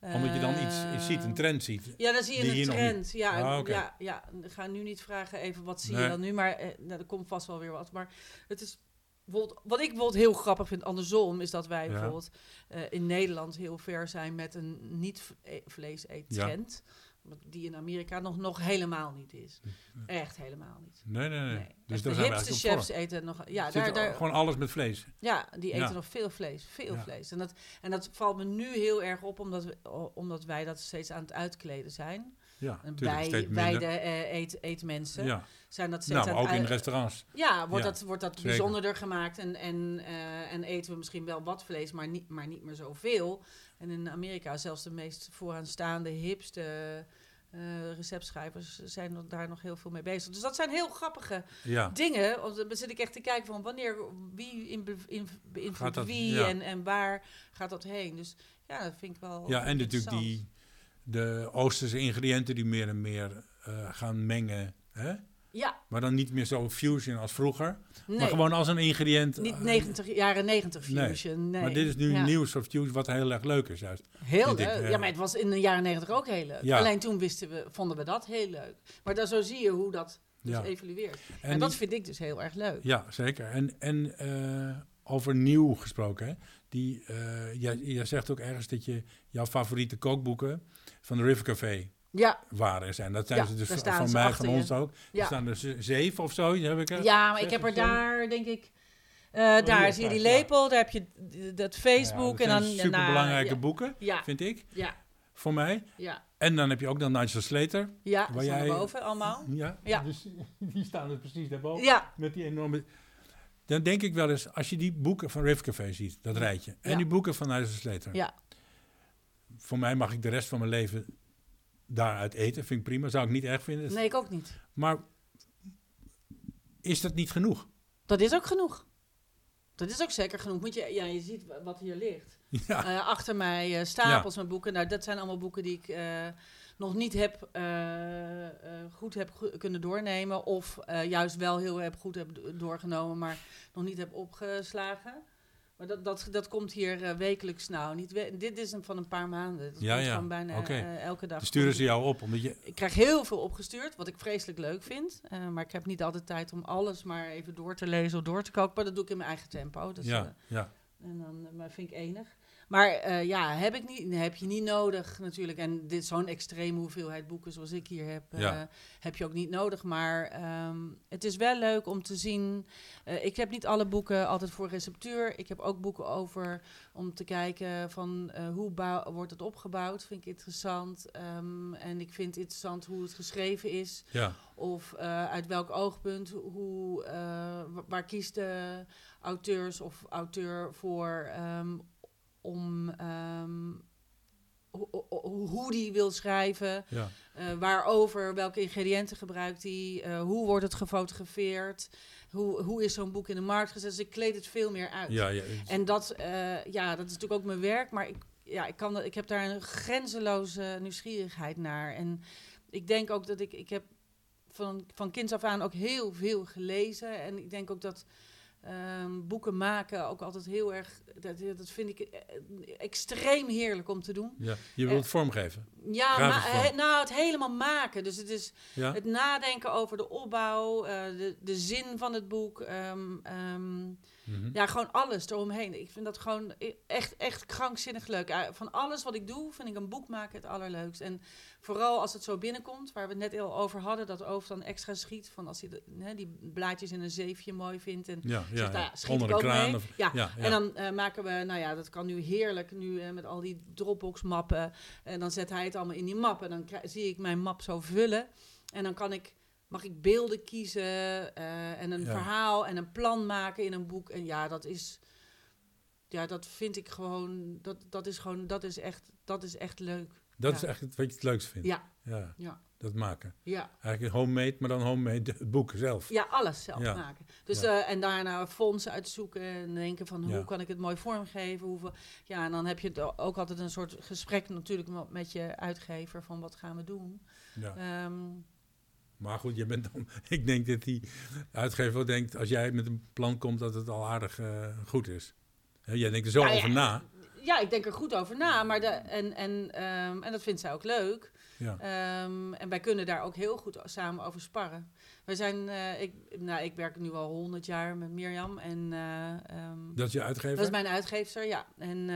Omdat je dan iets, iets ziet, een trend ziet. Ja, dan zie je een trend. Ja, Ah, ja, ja, ik ga nu niet vragen even wat zie Nee. je dan nu, maar eh, nou, er komt vast wel weer wat. Maar het is bijvoorbeeld, wat ik bijvoorbeeld heel grappig vind andersom, is dat wij Ja. bijvoorbeeld eh, in Nederland heel ver zijn met een niet-vlees eet Ja. trend. Wat Die in Amerika nog, nog helemaal niet is. Echt helemaal niet. Nee, nee, nee. Nee. Dus de hipste chefs eten nog... Ja, daar, daar, Gewoon alles met vlees. ja die eten Ja. nog veel vlees. Veel Ja. vlees. En dat, en dat valt me nu heel erg op, omdat, we, omdat wij dat steeds aan het uitkleden zijn. Ja, En wij minder. de eh, eet, eetmensen Ja, zijn dat steeds nou, aan ook in restaurants. Ja, wordt Ja, dat, wordt dat zeker. bijzonderder gemaakt en, en, eh, en eten we misschien wel wat vlees, maar niet, maar niet meer zoveel. En in Amerika zelfs de meest vooraanstaande, hipste eh, receptschrijvers zijn daar nog heel veel mee bezig. Dus dat zijn heel grappige Ja, dingen. Dan zit ik echt te kijken van wanneer, wie in, in, beïnvloedt dat- wie ja. en, en waar gaat dat heen. Dus ja, dat vind ik wel ja en natuurlijk die, de Oosterse ingrediënten die meer en meer eh, gaan mengen. Hè? Ja, Maar dan niet meer zo fusion als vroeger. nee, Maar gewoon als een ingrediënt. niet eh, 90, jaren 90 nee. fusion. Nee. Maar dit is nu Ja. een nieuw soort fusion wat heel erg leuk is juist. Heel ik, leuk. eh, ja, maar het was in de jaren 90 ook heel leuk. Ja. Alleen toen wisten we, vonden we dat heel leuk. Maar dan zo zie je hoe dat dus Ja. evolueert. En, En dat die- vind ik dus heel erg leuk. Ja, zeker. En, en eh, over nieuw gesproken, hè? Die, eh, jij, jij zegt ook ergens dat je jouw favoriete kookboeken van de River Café Ja, waren zijn. Dat zijn Ja, ze dus van mij, achter van ons ook. Er staan er zeven of zo, heb ik er. ja maar ik heb er zo? daar, denk ik... eh, hier, daar zie je die lepel, daar heb je dat Facebook. en dan super daarna- belangrijke ja, boeken, vind ik, ja, voor mij. ja. En dan heb je ook dan Nigel Slater. Ja, Waar jij... boven allemaal. Ja, Ja. Dus, die staan er precies daarboven. Ja, Met die enorme... Dan denk ik wel eens, als je die boeken van Café ziet, dat rijtje. En Ja. die boeken van Nigel Slater. ja. Voor mij mag ik de rest van mijn leven daaruit eten. Vind ik prima. Zou ik niet erg vinden. Nee, ik ook niet. Maar is dat niet genoeg? Dat is ook genoeg. Dat is ook zeker genoeg. Moet je, ja, je ziet wa- wat hier ligt. Ja, Eh, achter mij eh, stapels met boeken. Nou, dat zijn allemaal boeken die ik eh, nog niet heb, goed heb kunnen doornemen. Of juist wel heel heb goed heb do- doorgenomen, maar nog niet heb opgeslagen. Maar dat, dat, dat komt hier eh, wekelijks nou. Niet we- dit is een van een paar maanden. Dat Ja, komt ja. gewoon bijna eh, elke dag. dan sturen ze jou op. Omdat je, Ik krijg heel veel opgestuurd, wat ik vreselijk leuk vind. Eh, maar ik heb niet altijd tijd om alles maar even door te lezen of door te koken. Maar dat doe ik in mijn eigen tempo. Dus, ja, ja, en dan maar vind ik enig. Maar eh, ja, heb, ik niet, heb je niet nodig natuurlijk. En dit zo'n extreme hoeveelheid boeken zoals ik hier heb, eh, heb je ook niet nodig. Maar ehm, het is wel leuk om te zien. eh, ik heb niet alle boeken altijd voor receptuur. Ik heb ook boeken over om te kijken van hoe bouw- wordt het opgebouwd. Vind ik interessant. Ehm, en ik vind interessant hoe het geschreven is. ja, Of uit welk oogpunt, hoe, wa- waar kiest de auteurs of auteur voor ehm, om ho- ho- ho- hoe die wil schrijven, ja. eh, waarover, welke ingrediënten gebruikt hij, eh, hoe wordt het gefotografeerd, hoe, hoe is zo'n boek in de markt gezet. Dus ik kleed het veel meer uit. ja, ja. En dat, eh, ja, dat is natuurlijk ook mijn werk, maar ik, ja, ik, kan, dat- ik heb daar een grenzeloze nieuwsgierigheid naar. En ik denk ook dat ik, ik heb van, van kinds af aan ook heel veel gelezen. En ik denk ook dat ehm, boeken maken ook altijd heel erg, dat, dat vind ik eh, extreem heerlijk om te doen. ja. Je wilt het vormgeven. Ja, he- nou, het helemaal maken. Dus het is Ja, het nadenken over de opbouw, eh, de, de zin van het boek. ehm, Mhm. ja, gewoon alles eromheen. Ik vind dat gewoon e- echt, echt krankzinnig leuk. Van alles wat ik doe, vind ik een boek maken het allerleukst. En vooral als het zo binnenkomt, waar we het net al over hadden, dat Oof dan extra schiet. Van als hij de, hè, die blaadjes in een zeefje mooi vindt. En ja, ja, zegt, nou ja. ja, schiet Onder ik ook kraan. mee. Of, Ja. En dan eh, maken we, nou ja, dat kan nu heerlijk, nu eh, met al die Dropbox-mappen. En dan zet hij het allemaal in die map. En dan zie ik mijn map zo vullen. En dan kan ik, mag ik beelden kiezen eh, en een Ja. verhaal en een plan maken in een boek. En ja, dat is, ja, dat vind ik gewoon, dat, dat is gewoon, dat is echt, dat is echt leuk. dat ja. is echt wat je het leukst vindt. Ja, Ja, ja, dat maken. ja. Eigenlijk homemade, maar dan homemade het boek zelf. Ja, alles zelf maken. Dus, eh, en daarna fondsen uitzoeken en denken van hoe kan ik het mooi vormgeven. Hoeveel, ja, en dan heb je het ook altijd een soort gesprek natuurlijk met je uitgever van wat gaan we doen. Ja. Ehm, Maar goed, je bent dan, ik denk dat die uitgever wel denkt, als jij met een plan komt, dat het al aardig eh, goed is. Jij denkt er zo Nou ja, over na. ja, ik denk er goed over na. Maar de, en, en, ehm, en dat vindt zij ook leuk. Ja. Ehm, en wij kunnen daar ook heel goed samen over sparren. Wij zijn, eh, ik, nou, ik werk nu al honderd jaar met Mirjam. En, eh, ehm, Dat is je uitgever? Dat is mijn uitgeefster, ja. En,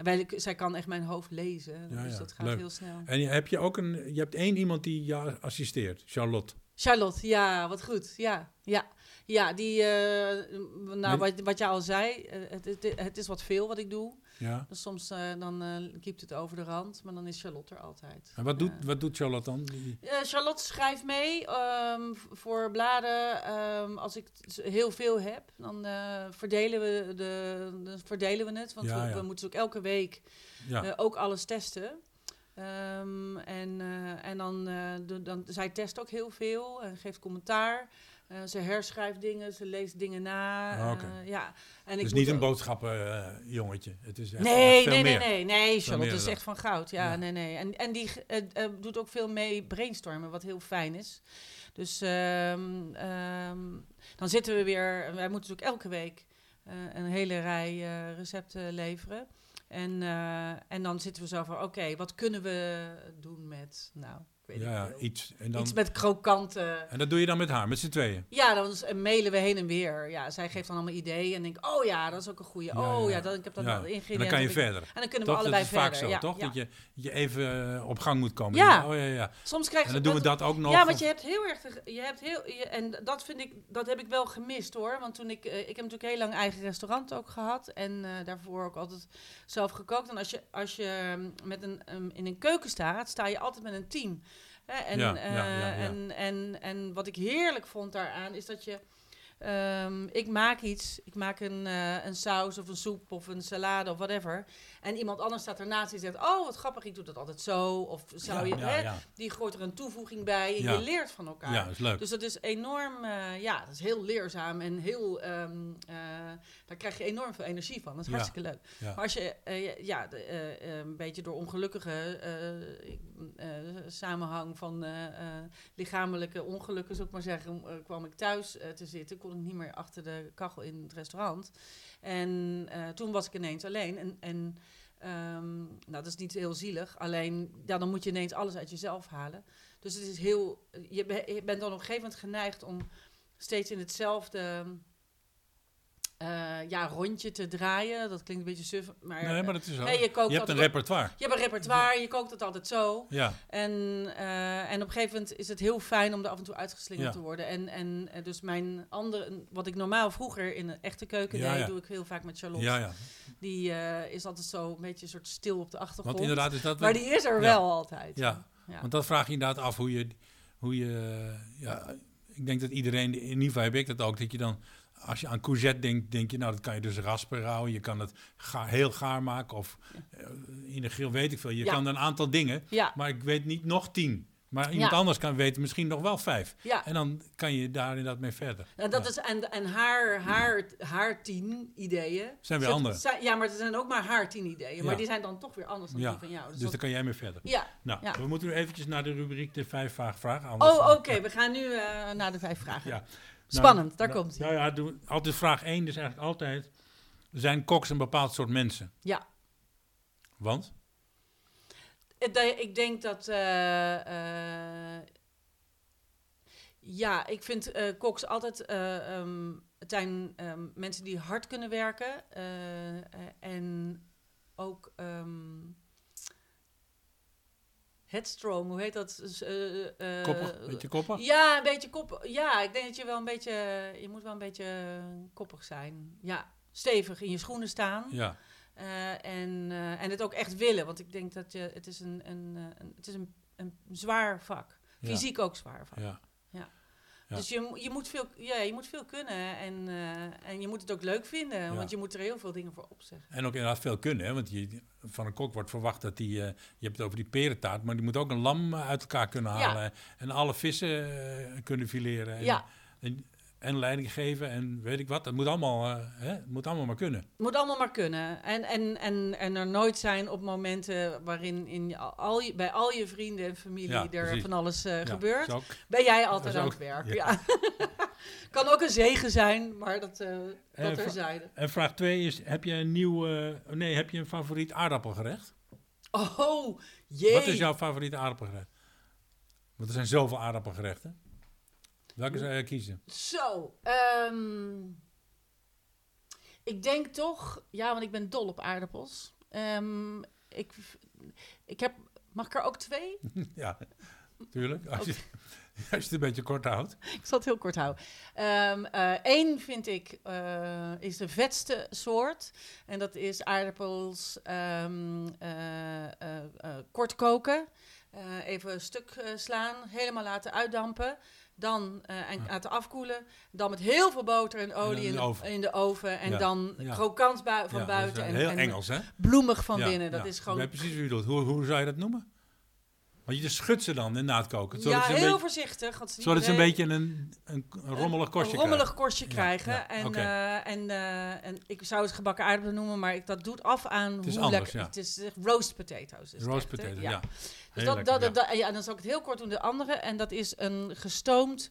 En wij, zij kan echt mijn hoofd lezen, Ja, dus ja, dat gaat leuk. heel snel. En heb je ook een, je hebt één iemand die jou assisteert, Charlotte. Charlotte, ja, wat goed. Ja, ja. Ja, die, eh, nou, wat, wat jij al zei, eh, het, het, het is wat veel wat ik doe. Ja. Dus soms eh, dan eh kiept het over de rand, maar dan is Charlotte er altijd. En wat doet, wat doet Charlotte dan? Eh, Charlotte schrijft mee ehm, voor bladen. ehm, als ik heel veel heb, dan verdelen, we de, de- verdelen we het. Want Ja, we, we moeten ook elke week Ja. ook alles testen. Ehm, en en dan, dan, zij test ook heel veel en geeft commentaar. Eh, ze herschrijft dingen, ze leest dingen na. Ah, oké. eh, ja. en het ik is moet niet een boodschappenjongetje. het is echt, Nee, veel nee, nee, meer. nee, nee. Charlotte is echt van goud. Ja, Ja. nee, nee. En, en die eh, eh, doet ook veel mee brainstormen, wat heel fijn is. Dus ehm, ehm, dan zitten we weer. Wij moeten natuurlijk elke week eh, een hele rij eh, recepten leveren. En, eh, en dan zitten we zo van: oké, wat kunnen we doen met. Nou, weet Ja, veel. iets. En, dan, Iets met krokanten. en dat doe je dan met haar, met z'n tweeën. Ja, dan mailen we heen en weer. Ja, zij geeft dan allemaal ideeën en denk, oh ja, dat is ook een goede. Ja, oh ja. ja, dat, ik heb Ja. al En ingrediënten. dan kan je verder. En dan kunnen Toch? we allebei dat is vaak verder. zo, ja, toch? Dat je, je even eh, op gang moet komen. Ja. Oh ja, ja. Soms krijg En je dan doen we dat ook nog. Ja, want je hebt heel erg. Je hebt heel, je- en dat vind ik, dat heb ik wel gemist hoor. Want toen ik, eh, ik heb natuurlijk heel lang eigen restaurant ook gehad. En eh, daarvoor ook altijd zelf gekookt. En als je, als je mm, met een, um, in een keuken staat, sta je altijd met een team. Hè, en, Ja, eh, ja, ja, ja. En, en, en wat ik heerlijk vond daaraan is dat je. Ehm, ik maak iets, ik maak een, eh, een saus of een soep of een salade of whatever. En iemand anders staat ernaast die zegt: Oh, wat grappig, ik doe dat altijd zo. Of zou ja, je, ja, hè, ja. die gooit er een toevoeging bij en je leert van elkaar. ja, dat is leuk. Dus dat is enorm, eh, ja, dat is heel leerzaam en heel, ehm, eh, daar krijg je enorm veel energie van. Dat is hartstikke leuk. Maar als je, ja, de, een beetje door ongelukkige samenhang van lichamelijke ongelukken, zou ik maar zeggen, kwam ik thuis te zitten. Niet meer achter de kachel in het restaurant. En eh, toen was ik ineens alleen. En, en ehm, nou, dat is niet heel zielig. Alleen, ja, dan moet je ineens alles uit jezelf halen. Dus het is heel. Je bent dan op een gegeven moment geneigd om steeds in hetzelfde eh, ja, rondje te draaien. Dat klinkt een beetje suf, maar. Nee, maar dat is je, kookt je hebt een repertoire. je hebt een repertoire, je kookt het altijd zo. Ja, En, eh, en op een gegeven moment is het heel fijn om er af en toe uitgeslingerd Ja. te worden. En, en eh, dus mijn andere, wat ik normaal vroeger in een echte keuken Ja, deed, doe ik heel vaak met Charlotte. Die is altijd zo een beetje een soort stil op de achtergrond. Want inderdaad is dat... maar die is er wel altijd. Ja. Ja. Want dat vraag je inderdaad af hoe je, hoe je ja, ik denk dat iedereen, in ieder geval heb ik dat ook, dat je dan, als je aan courgette denkt, denk je, nou dat kan je dus raspen houden, je kan het heel gaar maken of eh, in de grill weet ik veel. Je Ja. kan een aantal dingen, ja, maar ik weet niet nog tien. Maar iemand Ja. anders kan weten misschien nog wel vijf. En dan kan je daar inderdaad mee verder. Nou, dat is, en en haar, haar, haar tien ideeën. Zijn weer zijn- ja, maar het zijn ook maar haar tien ideeën. Maar die zijn dan toch weer anders dan die van jou. Dus Dus daar kan jij mee verder. ja. Nou, we moeten nu eventjes naar de rubriek de vijf vraag vragen. anders Oh, oké. We gaan nu eh, naar de vijf vragen. Ja. Spannend, daar nou, komt hij. Nou ja, altijd vraag 1 is eigenlijk altijd... Zijn koks een bepaald soort mensen? Ja. Want? Dat- Ik denk dat. eh, eh, ja, ik vind eh koks altijd. eh, ehm, het zijn ehm, mensen die hard kunnen werken. eh, eh, en ook. ehm headstrong, hoe heet dat? Dus, eh, eh, Koppig? Beetje koppig? Ja, een beetje koppig. Ja, ik denk dat je wel een beetje. Je moet wel een beetje koppig zijn. Ja, stevig in je schoenen staan. Ja. Eh, en, eh, en het ook echt willen. Want ik denk dat je. Het is een, een, eh, een, het is een, een zwaar vak. Ja. Fysiek ook zwaar vak. Ja. Ja. Dus je, je, moet veel, ja, je moet veel kunnen. En, eh, en je moet het ook leuk vinden. Ja. Want je moet er heel veel dingen voor opzeggen. En ook inderdaad veel kunnen. Hè? Want je, van een kok wordt verwacht dat hij... eh, je hebt het over die perentaart, maar die moet ook een lam uit elkaar kunnen Ja. halen. En alle vissen eh, kunnen fileren. En, Ja. En, en leiding geven en weet ik wat. Het moet allemaal, eh, hè? Moet allemaal maar kunnen. Het moet allemaal maar kunnen. En, en, en, en er nooit zijn op momenten waarin in al je, bij al je vrienden en familie Ja, er precies. van alles eh, Ja, gebeurt. ook- Ben jij altijd Dat aan het werk. ja. Ja. kan ook een zegen zijn, maar dat, Eh, dat terzijde. En vraag 2 is, heb je een nieuw... nee, heb je een favoriet aardappelgerecht? Oh, jee. Wat is jouw favoriete aardappelgerecht? Want er zijn zoveel aardappelgerechten. Welke zou je kiezen? Zo, ehm, ik denk toch, ja, want ik ben dol op aardappels. Ehm, ik, ik heb, mag ik er ook twee? ja, tuurlijk. Als je, als je het een beetje kort houdt. ik zal het heel kort houden. Eén vind ik eh, is de vetste soort. En dat is aardappels ehm, eh, eh, eh, kort koken. Eh, even een stuk eh, slaan, helemaal laten uitdampen. Dan eh, en laten afkoelen. Dan met heel veel boter en olie in in, de oven. in de oven. En Ja, dan ja. krokant bui- van Ja, buiten. dat en, heel en Engels, hè? bloemig van binnen. Dat is gewoon precies wat je bedoelt. Hoe, hoe zou je dat noemen? Want je schudt ze dan na het koken. Zodat ja, ze een heel beetje, voorzichtig. want ze zodat ze een beetje een, een, een rommelig kostje Een rommelig krijgen. korstje krijgen. ja, en, eh, en, eh, en ik zou het gebakken aardappelen noemen, maar ik, dat doet af aan Het is hoe anders, lekker ja. het is. Roast potatoes. Is Roast echt, hè? potato, Ja. Dus dat, lekker, dat, ja. dat- ja, en dan zal ik het heel kort doen. De andere, en dat is een gestoomd,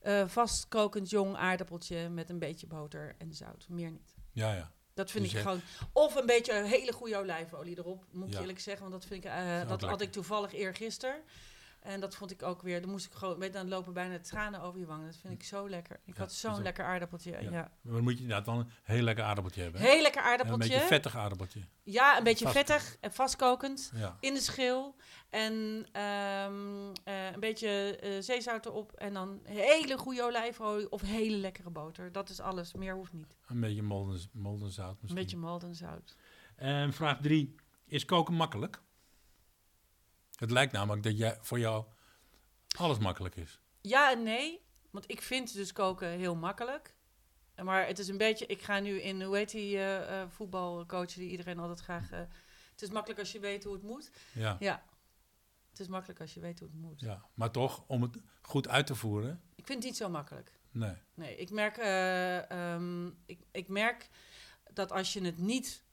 eh vastkokend jong aardappeltje met een beetje boter en zout. Meer niet. Ja, ja. Dat vind Dus ik gewoon. Of een beetje een hele goede olijfolie erop, moet ik Ja. eerlijk zeggen. Want dat vind ik, eh, dat had ik toevallig eergisteren. En dat vond ik ook weer. Dan moest ik gewoon. Weet je, dan lopen bijna tranen over je wangen. Dat vind ik zo lekker. Ik Ja, had zo'n lekker aardappeltje. Ja. Ja. Maar dan moet je inderdaad wel een heel lekker aardappeltje hebben. hè? Heel lekker En een aardappeltje. beetje vettig aardappeltje. Ja, een beetje Vast- vettig en vastkokend. Ja. In de schil. En ehm, eh, een beetje eh, zeezout erop. En dan hele goede olijfolie of hele lekkere boter. Dat is alles. Meer hoeft niet. Een beetje molden, moldenzout Een misschien. beetje malt en zout. En vraag drie. Is koken makkelijk? Het lijkt namelijk dat jij, voor jou alles makkelijk is. Ja en nee. Want ik vind dus koken heel makkelijk. Maar het is een beetje... Ik ga nu in... Hoe heet die eh, voetbalcoach die iedereen altijd graag... eh, het is makkelijk als je weet hoe het moet. Ja. Ja. Het is makkelijk als je weet hoe het moet. ja. Maar toch, om het goed uit te voeren, Ik vind het niet zo makkelijk. nee. Nee, ik merk, eh, ehm, ik, ik merk dat als je het niet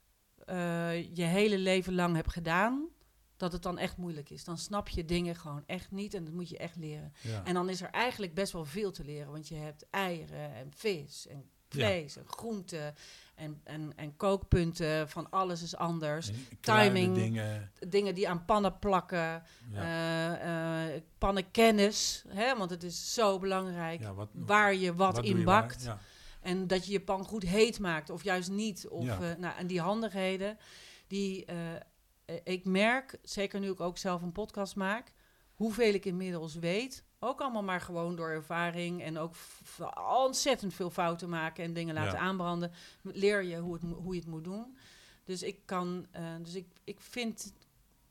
je hele leven lang hebt gedaan, dat het dan echt moeilijk is. Dan snap je dingen gewoon echt niet en dat moet je echt leren. Ja. En dan is er eigenlijk best wel veel te leren, want je hebt eieren en vis en vlees en groenten en, en, en kookpunten van alles is anders. Timing. dingen. Dingen die aan pannen plakken, Ja. eh, eh, pannenkennis, hè, want het is zo belangrijk. wat, Waar je wat, in je waar? bakt. En dat je je pan goed heet maakt, of juist niet. Of, eh, nou, en die handigheden, die ik merk, zeker nu ik ook zelf een podcast maak, hoeveel ik inmiddels weet. Ook allemaal maar gewoon door ervaring en ook ontzettend veel fouten maken en dingen laten Ja. aanbranden. Leer je hoe, het, hoe je het moet doen. Dus ik kan, eh, dus ik, ik vind,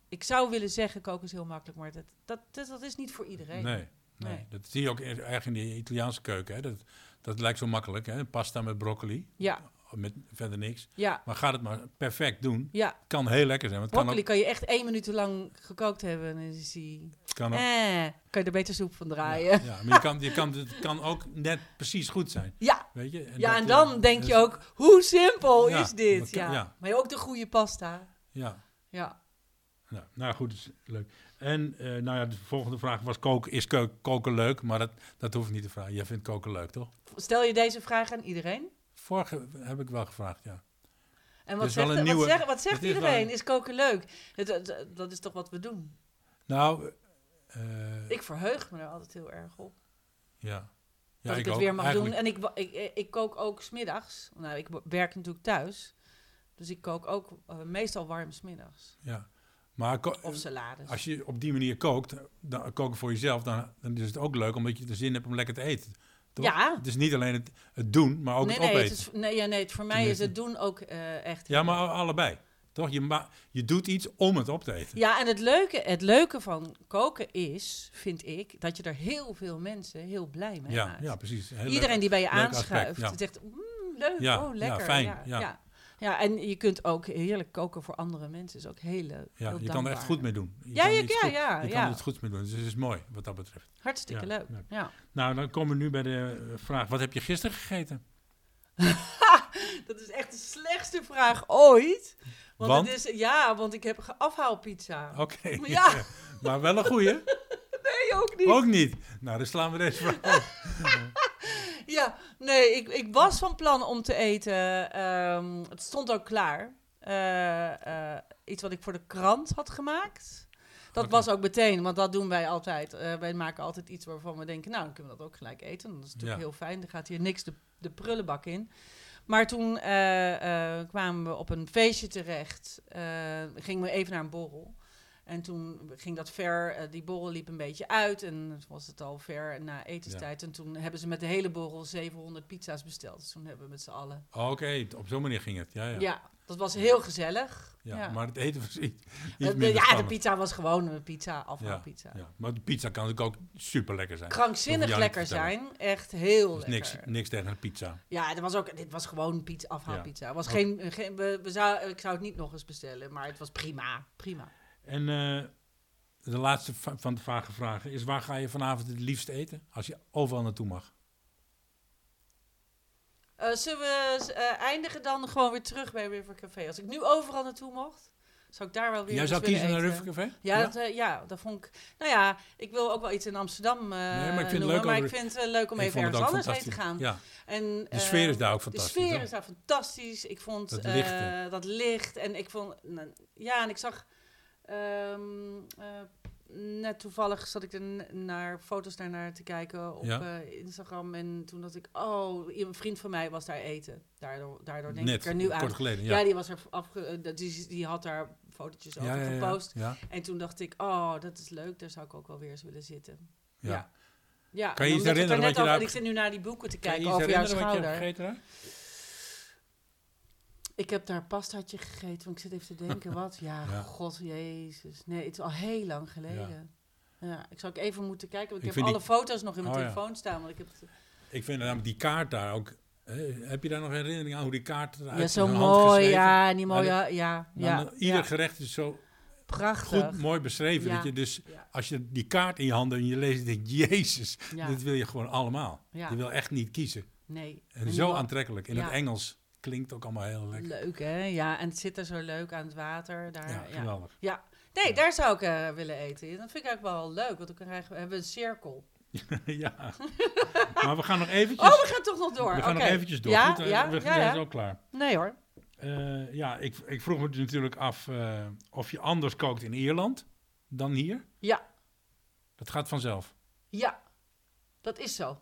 ik zou willen zeggen, koken is heel makkelijk, maar dat, dat, dat, dat is niet voor iedereen. Nee, nee. Nee. dat zie je ook eigenlijk in de Italiaanse keuken. Hè. Dat, dat lijkt zo makkelijk. Hè. Pasta met broccoli, Ja, met verder niks. ja, Maar ga het maar perfect doen. ja. Kan heel lekker zijn. want kan ook, kan je echt één minuut lang gekookt hebben en dan is die... kan ook, Eh, kan je er beter soep van ja, draaien. ja, maar je kan, je kan, het kan ook net precies goed zijn. Ja, Weet je? ja, dat, en eh, dan denk dus- je ook, hoe simpel Ja, is dit? maar kan- Ja. ja. Maar ook de goede pasta. Ja, Ja. nou, nou goed, is leuk. En eh, nou ja, de volgende vraag was: koken, is ko- koken leuk? Maar dat, dat hoef ik niet te vragen. Jij vindt koken leuk, toch? Stel je deze vraag aan iedereen? Vorige heb ik wel gevraagd, ja. En wat zegt, wat nieuwe- zegt, wat zegt het is wel iedereen? een- Is koken leuk? Het, het- dat is toch wat we doen? Nou, eh, Ik verheug me er altijd heel erg op. ja. Ja, dat ik, het ook. weer mag Eigenlijk- doen. En ik, ik, kook ook smiddags. Nou, ik werk natuurlijk thuis. Dus ik kook ook eh, meestal warm smiddags. Ja. Maar Of salades. als je op die manier kookt, dan koken voor jezelf, dan, dan is het ook leuk omdat je de zin hebt om lekker te eten. Toch? Ja. Het is niet alleen het, het doen, maar ook nee, het nee, opeten. het is, nee, ja, nee, het, voor mij is het doen ook eh, echt. Ja, maar allebei. Toch? Je, je doet iets om het op te eten. Ja, en het leuke, het leuke van koken is, vind ik, dat je er heel veel mensen heel blij mee Ja, maakt. ja precies. Heel Iedereen leuk. die bij je aanschuift, ja. zegt, mm, leuk, Ja, oh, ja, lekker. fijn, ja, ja. ja. Ja, en je kunt ook heerlijk koken voor andere mensen. is ook heel, Ja, heel je kan er echt goed mee doen. Je Ja, kan ja, iets ja, goed- ja, Je kan het goed mee doen. Dus het is mooi wat dat betreft. Hartstikke leuk. ja. Nou, dan komen we nu bij de eh, vraag: wat heb je gisteren gegeten? Dat is echt de slechtste vraag ooit. Want, Want? Het is, ja, want ik heb afhaalpizza. Oké. Ja. maar wel een goeie? Nee, ook niet. Ook niet. Nou, dan slaan we deze vraag. Ja, nee, ik, ik was van plan om te eten. ehm, het stond ook klaar. Eh, eh, iets wat ik voor de krant had gemaakt. Dat was ook meteen, want dat doen wij altijd. Eh, wij maken altijd iets waarvan we denken, nou, dan kunnen we dat ook gelijk eten. Dat is natuurlijk Ja. heel fijn. Er gaat hier niks de, de prullenbak in. Maar toen kwamen we op een feestje terecht. gingen we even naar een borrel. En toen ging dat ver, eh, die borrel liep een beetje uit. En was het al ver na etenstijd. En toen hebben ze met de hele borrel 700 pizza's besteld. Dus toen hebben we met z'n allen. Oh, Oké, op zo'n manier ging het. Ja, ja. Ja. dat was heel gezellig. Ja, ja. Maar het eten was iets, iets Eh, de, ja, de pizza was gewoon een pizza, afhaalpizza. Ja, maar de pizza kan natuurlijk ook super lekker zijn. Krankzinnig lekker zijn. Echt heel Dus lekker. niks, niks tegen een pizza. Ja, dit was ook, dit was gewoon pizza, afhaalpizza. Het was geen, geen, we, we zou, ik zou het niet nog eens bestellen, maar het was prima. Prima. En eh, de laatste va- van de vage vragen is: waar ga je vanavond het liefst eten? Als je overal naartoe mag. Eh, zullen we eh, eindigen dan gewoon weer terug bij River Café? Als ik nu overal naartoe mocht, zou ik daar wel weer Jij zou kiezen naar. River Café? Ja, Dat, ja, dat vond ik... Nou ja, ik wil ook wel iets in Amsterdam eh maar ik vind het noemen, leuk maar over- ik vind het leuk om Ik even ergens anders heen te gaan. Ja, En, de sfeer is daar ook De fantastisch. sfeer toch? is daar fantastisch. Ik vond Dat licht, dat licht. En ik vond... nou, ja, en ik zag... ehm, eh, net toevallig zat ik er naar foto's daarnaar te kijken op Ja. eh, Instagram. En toen dacht ik... Oh, een vriend van mij was daar eten. Daardoor, daardoor denk Net, ik er nu aan. kort geleden. Ja, Ja, die, was er afge, eh, die, die had daar fotootjes over ja, gepost. En toen dacht ik, oh, dat is leuk. Daar zou ik ook wel weer eens willen zitten. ja. Ja. Kan je je er herinneren net wat je daar Ik zit nu naar die boeken te kijken je over jouw herinneren wat je hebt schouder. gegeten? Ik heb daar pastaatje gegeten, want ik zit even te denken, wat? Ja, Ja. god, jezus. Nee, het is al heel lang geleden. Ja. ik zou ook even moeten kijken, want Ik heb die- alle foto's nog in mijn Oh, ja. telefoon staan. Want ik heb het- Ik vind namelijk die kaart daar ook. eh, heb je daar nog herinnering aan hoe die kaart eruit ja, zo mooi, ja, die mooie, Ja, ja, Dan, eh, ieder gerecht is zo prachtig. goed, mooi beschreven. Ja. Dat je dus, Ja. als je die kaart in je handen en je leest, denk je, jezus, Ja. dit wil je gewoon allemaal. Je wil echt niet kiezen. Nee. En zo aantrekkelijk. In het Engels klinkt ook allemaal heel lekker. Leuk, hè? Ja, en het zit er zo leuk aan het water. Daar, Ja, ja, geweldig. Ja. Nee, daar zou ik eh, willen eten. Dat vind ik ook wel leuk, want dan krijgen we, hebben we een cirkel. ja. maar we gaan nog eventjes, Oh, we gaan toch nog door. we gaan nog eventjes door. Ja, Goed, eh, ja, we zijn ja. zo klaar. Nee hoor. Eh, ja, ik, ik vroeg me natuurlijk af of je anders kookt in Ierland dan hier. Ja, Dat gaat vanzelf. ja. Dat is zo.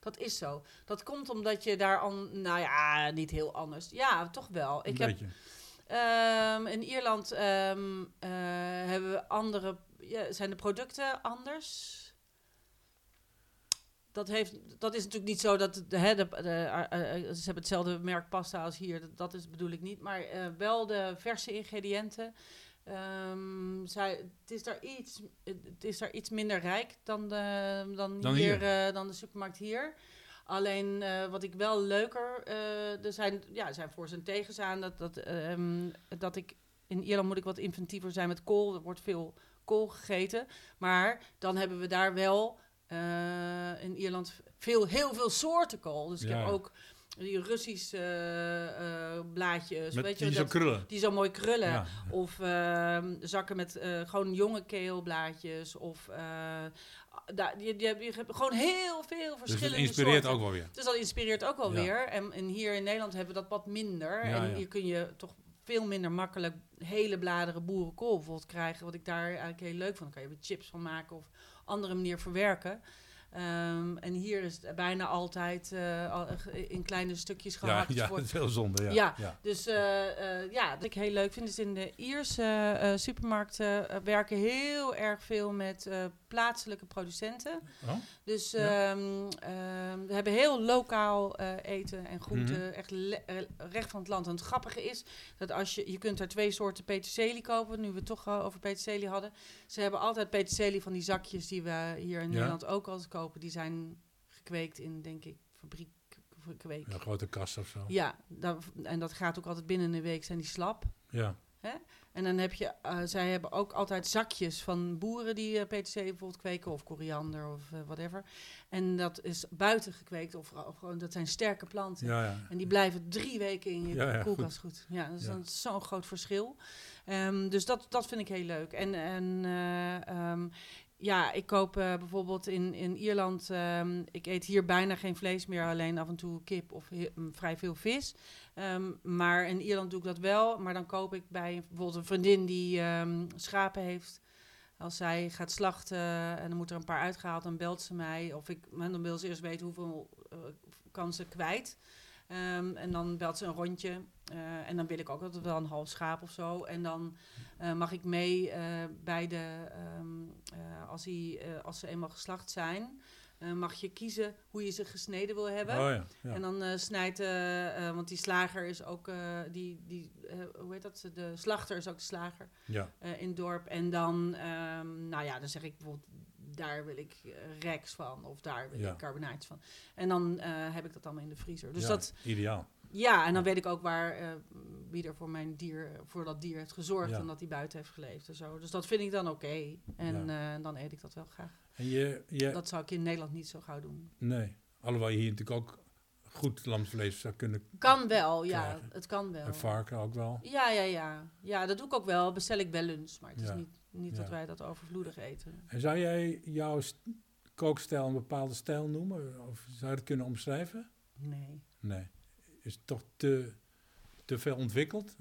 Dat is zo. Dat komt omdat je daar al, nou ja, niet heel anders. Ja, toch wel. Een Ik heb. Ehm, in Ierland ehm, eh, hebben we andere. Ja, zijn de producten anders? Dat, heeft, dat is natuurlijk niet zo dat de, hè, de, de, eh, eh, ze hebben hetzelfde merk pasta als hier. Dat, dat is bedoel ik niet. Maar wel de verse ingrediënten. Ehm, zij, het, is daar iets, het is daar iets minder rijk dan, de, dan, Dan hier, hier. eh, dan de supermarkt hier. Alleen eh, wat ik wel leuker, eh, er zijn, ja, er zijn voor zijn tegens aan dat, dat, ehm, dat ik in Ierland moet ik wat inventiever zijn met kool. Er wordt veel kool gegeten, maar dan hebben we daar wel in Ierland veel, heel veel soorten kool. Dus ik heb ook die Russische eh, eh, blaadjes, Met weet je, die zo dat- krullen. die zo mooi krullen. Ja. Of ehm, zakken met eh, gewoon jonge keelblaadjes. Of daar, je, je, je hebt gewoon heel veel Dus verschillende het inspireert soorten. ook wel weer. Dus dat inspireert ook wel Ja. weer. En, en hier in Nederland hebben we dat wat minder. Ja, en hier kun je toch veel minder makkelijk hele bladeren boerenkool bijvoorbeeld krijgen. Wat ik daar eigenlijk heel leuk. Daar kan je er chips van maken of andere manier verwerken. Ehm, en hier is het bijna altijd eh, al- in kleine stukjes Ja, gehakt. ja, dat is heel zonde. Ja. Ja. Ja. dus eh, eh, ja, wat ik heel leuk vind is in de Ierse eh, supermarkten eh, werken heel erg veel met eh, plaatselijke producenten. Oh? Dus Ja. ehm, we hebben heel lokaal eh, eten en groenten, Mhm. echt eh, recht van het land. En het grappige is dat als je, je kunt daar twee soorten peterselie kopen, nu we het toch eh, over peterselie hadden. Ze hebben altijd peterselie van die zakjes die we hier in Ja. Nederland ook altijd kopen. Die zijn gekweekt in, denk ik, fabriek gekweekt. Een grote kast of zo. Ja, dat, en dat gaat ook altijd binnen een week, zijn die slap. Ja. En dan heb je, eh, zij hebben ook altijd zakjes van boeren die eh peterselie bijvoorbeeld kweken, of koriander of eh, whatever. En dat is buiten gekweekt, of, of gewoon, dat zijn sterke planten. Ja, ja. En die blijven drie weken in je Ja, koelkast goed. Ja, dat is dan zo'n groot verschil. Ehm, dus dat, dat vind ik heel leuk. En, en eh, ehm, ja, ik koop eh, bijvoorbeeld in, in Ierland... ehm, ik eet hier bijna geen vlees meer, alleen af en toe kip of he- m, vrij veel vis. Ehm, maar in Ierland doe ik dat wel. Maar dan koop ik bij bijvoorbeeld een vriendin die ehm, schapen heeft... Als zij gaat slachten en dan moet er een paar uitgehaald, dan belt ze mij. Of ik, dan wil ze eerst weten hoeveel eh, kan ze kwijt. Ehm, en dan belt ze een rondje. Eh, en dan wil ik ook altijd wel een half schaap of zo. En dan eh, mag ik mee eh, bij de, ehm, eh, als, eh, als ze eenmaal geslacht zijn, mag je kiezen hoe je ze gesneden wil hebben. Oh ja, ja. En dan eh, snijdt, eh, want die slager is ook, die, die hoe heet dat? De slachter is ook de slager ja. in het dorp. En dan, ehm, nou ja, dan zeg ik bijvoorbeeld, daar wil ik eh, rex van of daar wil Ja. ik carbonaatjes van. En dan eh, heb ik dat allemaal in de vriezer. Dus Ja, dat, ideaal. ja, en dan weet ik ook waar, eh, wie er voor mijn dier, voor dat dier heeft gezorgd en dat hij buiten heeft geleefd en zo. Dus dat vind ik dan oké. En dan eet ik dat wel graag. En je, je Dat zou ik in Nederland niet zo gauw doen. nee, alhoewel je hier natuurlijk ook goed lamsvlees zou kunnen, Kan wel, ja. Het kan wel. en varken ook wel. Ja, ja, ja. Ja, dat doe ik ook wel. Bestel ik bij lunch. Maar het is Ja. niet, niet Ja. dat wij dat overvloedig eten. En zou jij jouw st- kookstijl een bepaalde stijl noemen? Of zou je het kunnen omschrijven? Nee, Nee. Is het toch te, te veel ontwikkeld?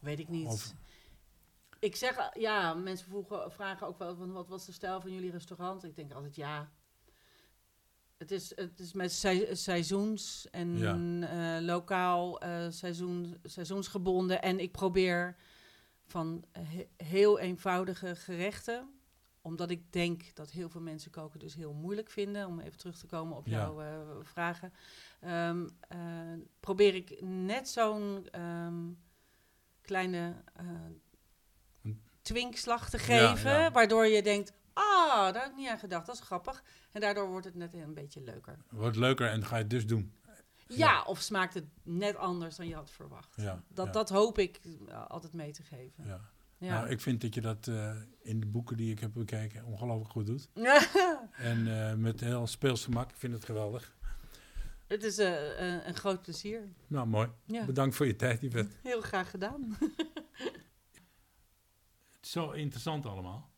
weet ik niet. Of- Ik zeg, ja, mensen vroegen, vragen ook wel van wat was de stijl van jullie restaurant? Ik denk altijd ja. Het is, het is met sei- seizoens en Ja. eh, lokaal eh, seizoen, seizoensgebonden. En ik probeer van he- heel eenvoudige gerechten, omdat ik denk dat heel veel mensen koken dus heel moeilijk vinden, om even terug te komen op Ja. jouw eh, vragen, ehm, eh, probeer ik net zo'n ehm, kleine eh Een- twinkslag te Ja, geven, ja. waardoor je denkt, ah, daar heb ik niet aan gedacht, dat is grappig. En daardoor wordt het net een beetje leuker. Wordt leuker en ga je het dus doen. Ja, Ja. of smaakt het net anders dan je had verwacht. Ja, Dat, ja. dat hoop ik eh, altijd mee te geven. Ja. Ja. Nou, ik vind dat je dat eh, in de boeken die ik heb bekeken ongelooflijk goed doet. En eh, met heel speels gemak. Ik vind het geweldig. het is een groot plezier. Nou, mooi. Ja, Bedankt voor je tijd, Yvette. heel graag gedaan. Het is zo interessant allemaal.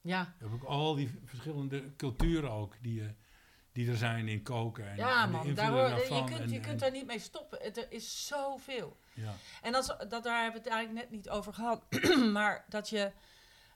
Ja, Je hebt ook al die verschillende culturen ook die, eh, die er zijn in koken. En, ja en man, daar je kunt, je en- kunt daar niet mee stoppen. Het, er is zoveel. Ja, En dat, dat, daar hebben we het eigenlijk net niet over gehad. maar dat je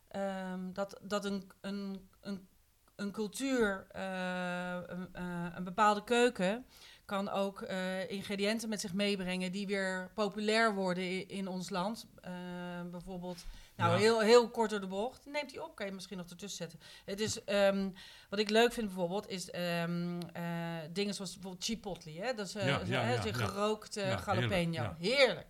ehm, dat, dat een, een, een, een cultuur, eh, een, eh, een bepaalde keuken, kan ook eh, ingrediënten met zich meebrengen die weer populair worden in, in ons land. Eh, bijvoorbeeld, nou Ja. heel, heel kort door de bocht. Neemt die op, kan je misschien nog ertussen zetten. Het is, ehm, wat ik leuk vind bijvoorbeeld, is ehm, eh, dingen zoals bijvoorbeeld chipotle. Hè? Dat is eh, Ja, hè, jalapeno. heerlijk.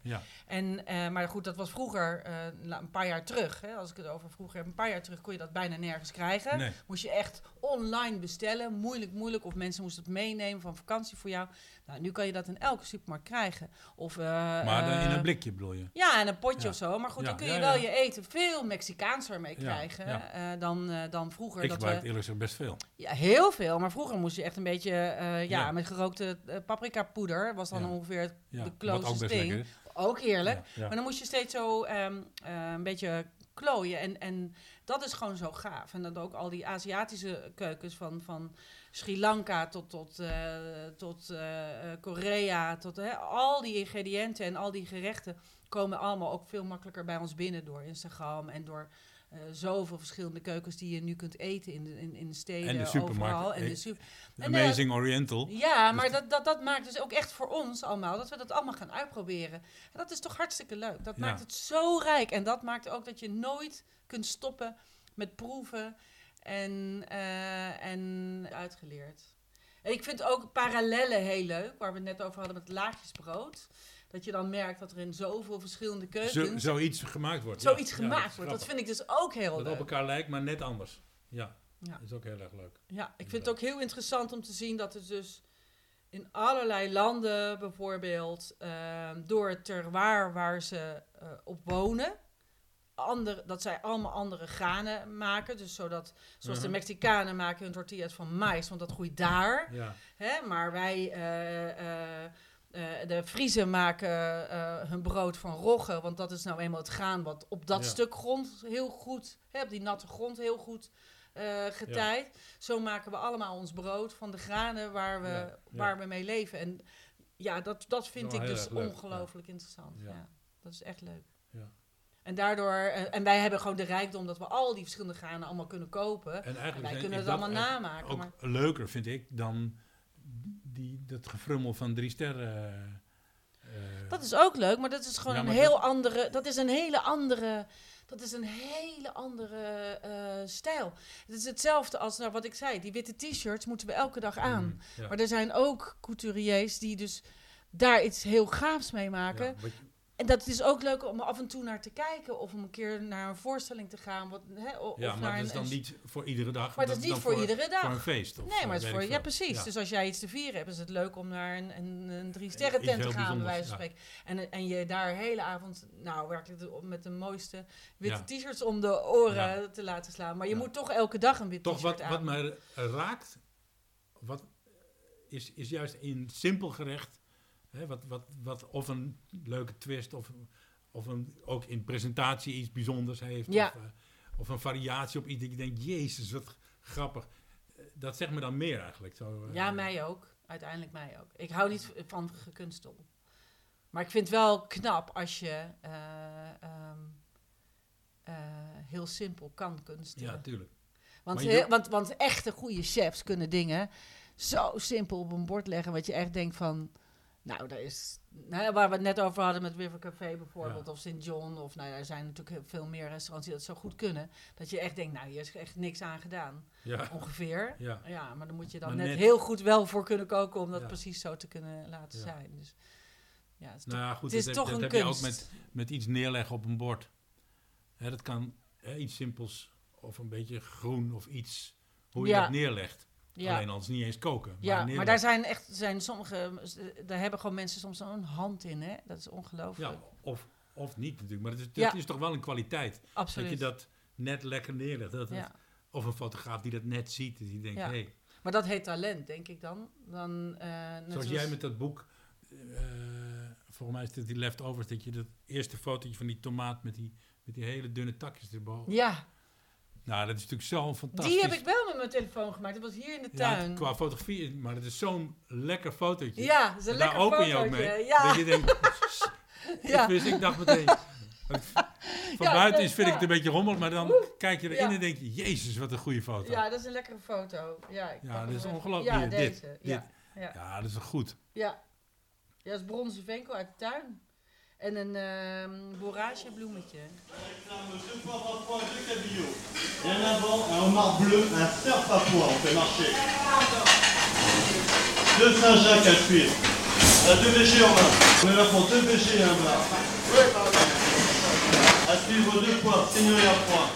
En, maar goed, dat was vroeger, een paar jaar terug. Hè, als ik het over vroeger heb, een paar jaar terug kon je dat bijna nergens krijgen. Nee. Moest je echt online bestellen. Moeilijk, moeilijk. Of mensen moesten het meenemen van vakantie voor jou. Nou, nu kan je dat in elke supermarkt krijgen. Of, eh, Maar dan in een blikje bedoel je? Ja, en een potje. Of zo. Maar goed, dan kun je wel je eten veel Mexicaanser mee krijgen eh, dan, eh, dan vroeger. Ik dat gebruik we, eerlijk gezegd best veel. ja, heel veel. Maar vroeger moest je echt een beetje, eh, ja, met gerookte paprika poeder. Was dan ongeveer de closest ding. Ook ja. Maar dan moest je steeds zo ehm, eh, een beetje klooien. En, en dat is gewoon zo gaaf. En dat ook al die Aziatische keukens van, van Sri Lanka tot, tot, tot Korea. Tot, hè, al die ingrediënten en al die gerechten komen allemaal ook veel makkelijker bij ons binnen door Instagram. En door eh, zoveel verschillende keukens die je nu kunt eten in de, in, in de steden. En de supermarkt. Overal. En de Eh, super en, Amazing Oriental. ja, Dus maar dat, dat, dat maakt dus ook echt voor ons allemaal dat we dat allemaal gaan uitproberen. En dat is toch hartstikke leuk. Dat Ja. maakt het zo rijk. En dat maakt ook dat je nooit kunt stoppen met proeven en, eh, en uitgeleerd. En ik vind ook parallellen heel leuk, waar we het net over hadden met laagjesbrood. Dat je dan merkt dat er in zoveel verschillende keukens Zo, zoiets gemaakt wordt. zoiets Ja, gemaakt ja, wordt. Dat vind ik dus ook heel Dat leuk. op elkaar lijkt, maar net anders. Ja, dat is ook heel erg leuk. Ja, ik vind het ook heel interessant om te zien dat het dus in allerlei landen bijvoorbeeld ehm, door het terroir waar ze eh, op wonen, andere, dat zij allemaal andere granen maken. Dus zodat, zoals de Mhm. Mexicanen maken hun tortillas van mais, want dat groeit daar. Ja, Hè? Maar wij, eh, eh, de Friesen maken eh, hun brood van rogge, want dat is nou eenmaal het graan wat op dat Ja. stuk grond heel goed, hè, op die natte grond heel goed eh getijdt. Zo maken we allemaal ons brood van de granen waar we, Ja, ja. waar we mee leven. En ja, dat, dat vind ik dus ongelooflijk interessant. Ja. Dat is echt leuk. Ja. En daardoor, eh, en wij hebben gewoon de rijkdom dat we al die verschillende granen allemaal kunnen kopen. En En eigenlijk wij kunnen het dat allemaal namaken. Ook Maar, leuker vind ik dan die, dat gefrummel van drie sterren. eh, Dat is ook leuk, maar dat is gewoon Ja, een heel dat- andere. Dat is een hele andere. Dat is een hele andere eh, stijl. Het is hetzelfde als nou, wat ik zei. Die witte t-shirts moeten we elke dag aan. mm, ja. Maar er zijn ook couturiers die dus daar iets heel gaafs mee maken. Ja, En dat is ook leuk om af en toe naar te kijken. Of om een keer naar een voorstelling te gaan. Wat, hè, of ja, maar dat is dan niet voor iedere dag. Maar dat is niet voor, iedere dag. Voor een feest. Of, nee, maar het is voor, ja, precies. Ja. Dus als jij iets te vieren hebt, is het leuk om naar een, een, een drie sterren tent te gaan, bij wijze van ja. spreken. En, en je daar hele avond, nou werkelijk de- met de mooiste witte Ja. t-shirts om de oren te laten slaan. Maar je moet toch elke dag een wit Toch t-shirt wat, aan. wat mij raakt, wat is, is juist in simpel gerecht, hè, wat, wat, wat, of een leuke twist, of, of een, ook in presentatie iets bijzonders heeft, Ja. of, eh, of een variatie op iets dat je denkt, jezus, wat grappig. Eh, Dat zegt me dan meer eigenlijk. Zo, eh, Ja, mij ook. Uiteindelijk mij ook. Ik hou niet van gekunstel. Maar ik vind het wel knap als je eh, ehm, eh, heel simpel kan kunstelen. Ja, tuurlijk. Want, je heel- want, want echte goede chefs kunnen dingen zo simpel op een bord leggen. Wat je echt denkt van. Nou, daar is. Nou, waar we het net over hadden met River Café bijvoorbeeld. Ja. Of St. John. Of nou, er zijn natuurlijk veel meer restaurants die dat zo goed kunnen. Dat je echt denkt, nou, hier is echt niks aan gedaan. Ja, Ongeveer. ja. Maar dan moet je dan net, net- heel goed wel voor kunnen koken om dat precies zo te kunnen laten zijn. Dus ja, het is Nou ja, goed, het is dat, toch heb, dat een heb je kunst. ook met, met iets neerleggen op een bord. Hè, dat kan hè, iets simpels of een beetje groen of iets, hoe je dat neerlegt. Ja. Alleen al is niet eens koken. Ja, maar neerleggen. daar zijn echt zijn sommige, daar hebben gewoon mensen soms zo'n hand in, hè? Dat is ongelooflijk. Ja, of, of niet natuurlijk. Maar het is, het Ja. is toch wel een kwaliteit. Absoluut. Dat je dat net lekker neerlegt. Dat het- of een fotograaf die dat net ziet. Die denkt, hey, Maar dat heet talent, denk ik dan. dan eh, net zoals jij met dat boek... eh, volgens mij is het die leftovers. Dat je dat eerste fotootje van die tomaat met die, met die hele dunne takjes erboven. Ja, Nou, dat is natuurlijk zo'n fantastisch... die heb ik wel met mijn telefoon gemaakt. Dat was hier in de Ja, tuin. qua fotografie, maar het is zo'n lekker fotootje. Ja, dat is een En lekker Daar open je fotootje. ook mee. Ja, Dat je denkt, ja. ik, wist, ik dacht meteen... Van Ja, buiten dat- is, vind ik ja. het een beetje rommel, maar dan kijk je erin Ja. en denk je, jezus, wat een goede foto. ja, dat is een lekkere foto. Ja, ik Ja, dat is ongelooflijk. Ja, Hier, dit, deze. Ja, ja. Ja, dat is goed. ja. Ja, dat is bronzen venkel uit de tuin. En een ehm borage bloemetje. réclame deux. Et un avant, un homard bleu, un cerf papouas, on fait marcher. Deux Saint-Jacques à cuire. À deux BG en main. On est là pour deux BG et un bar. À suivre deux fois, seigneurie à froid.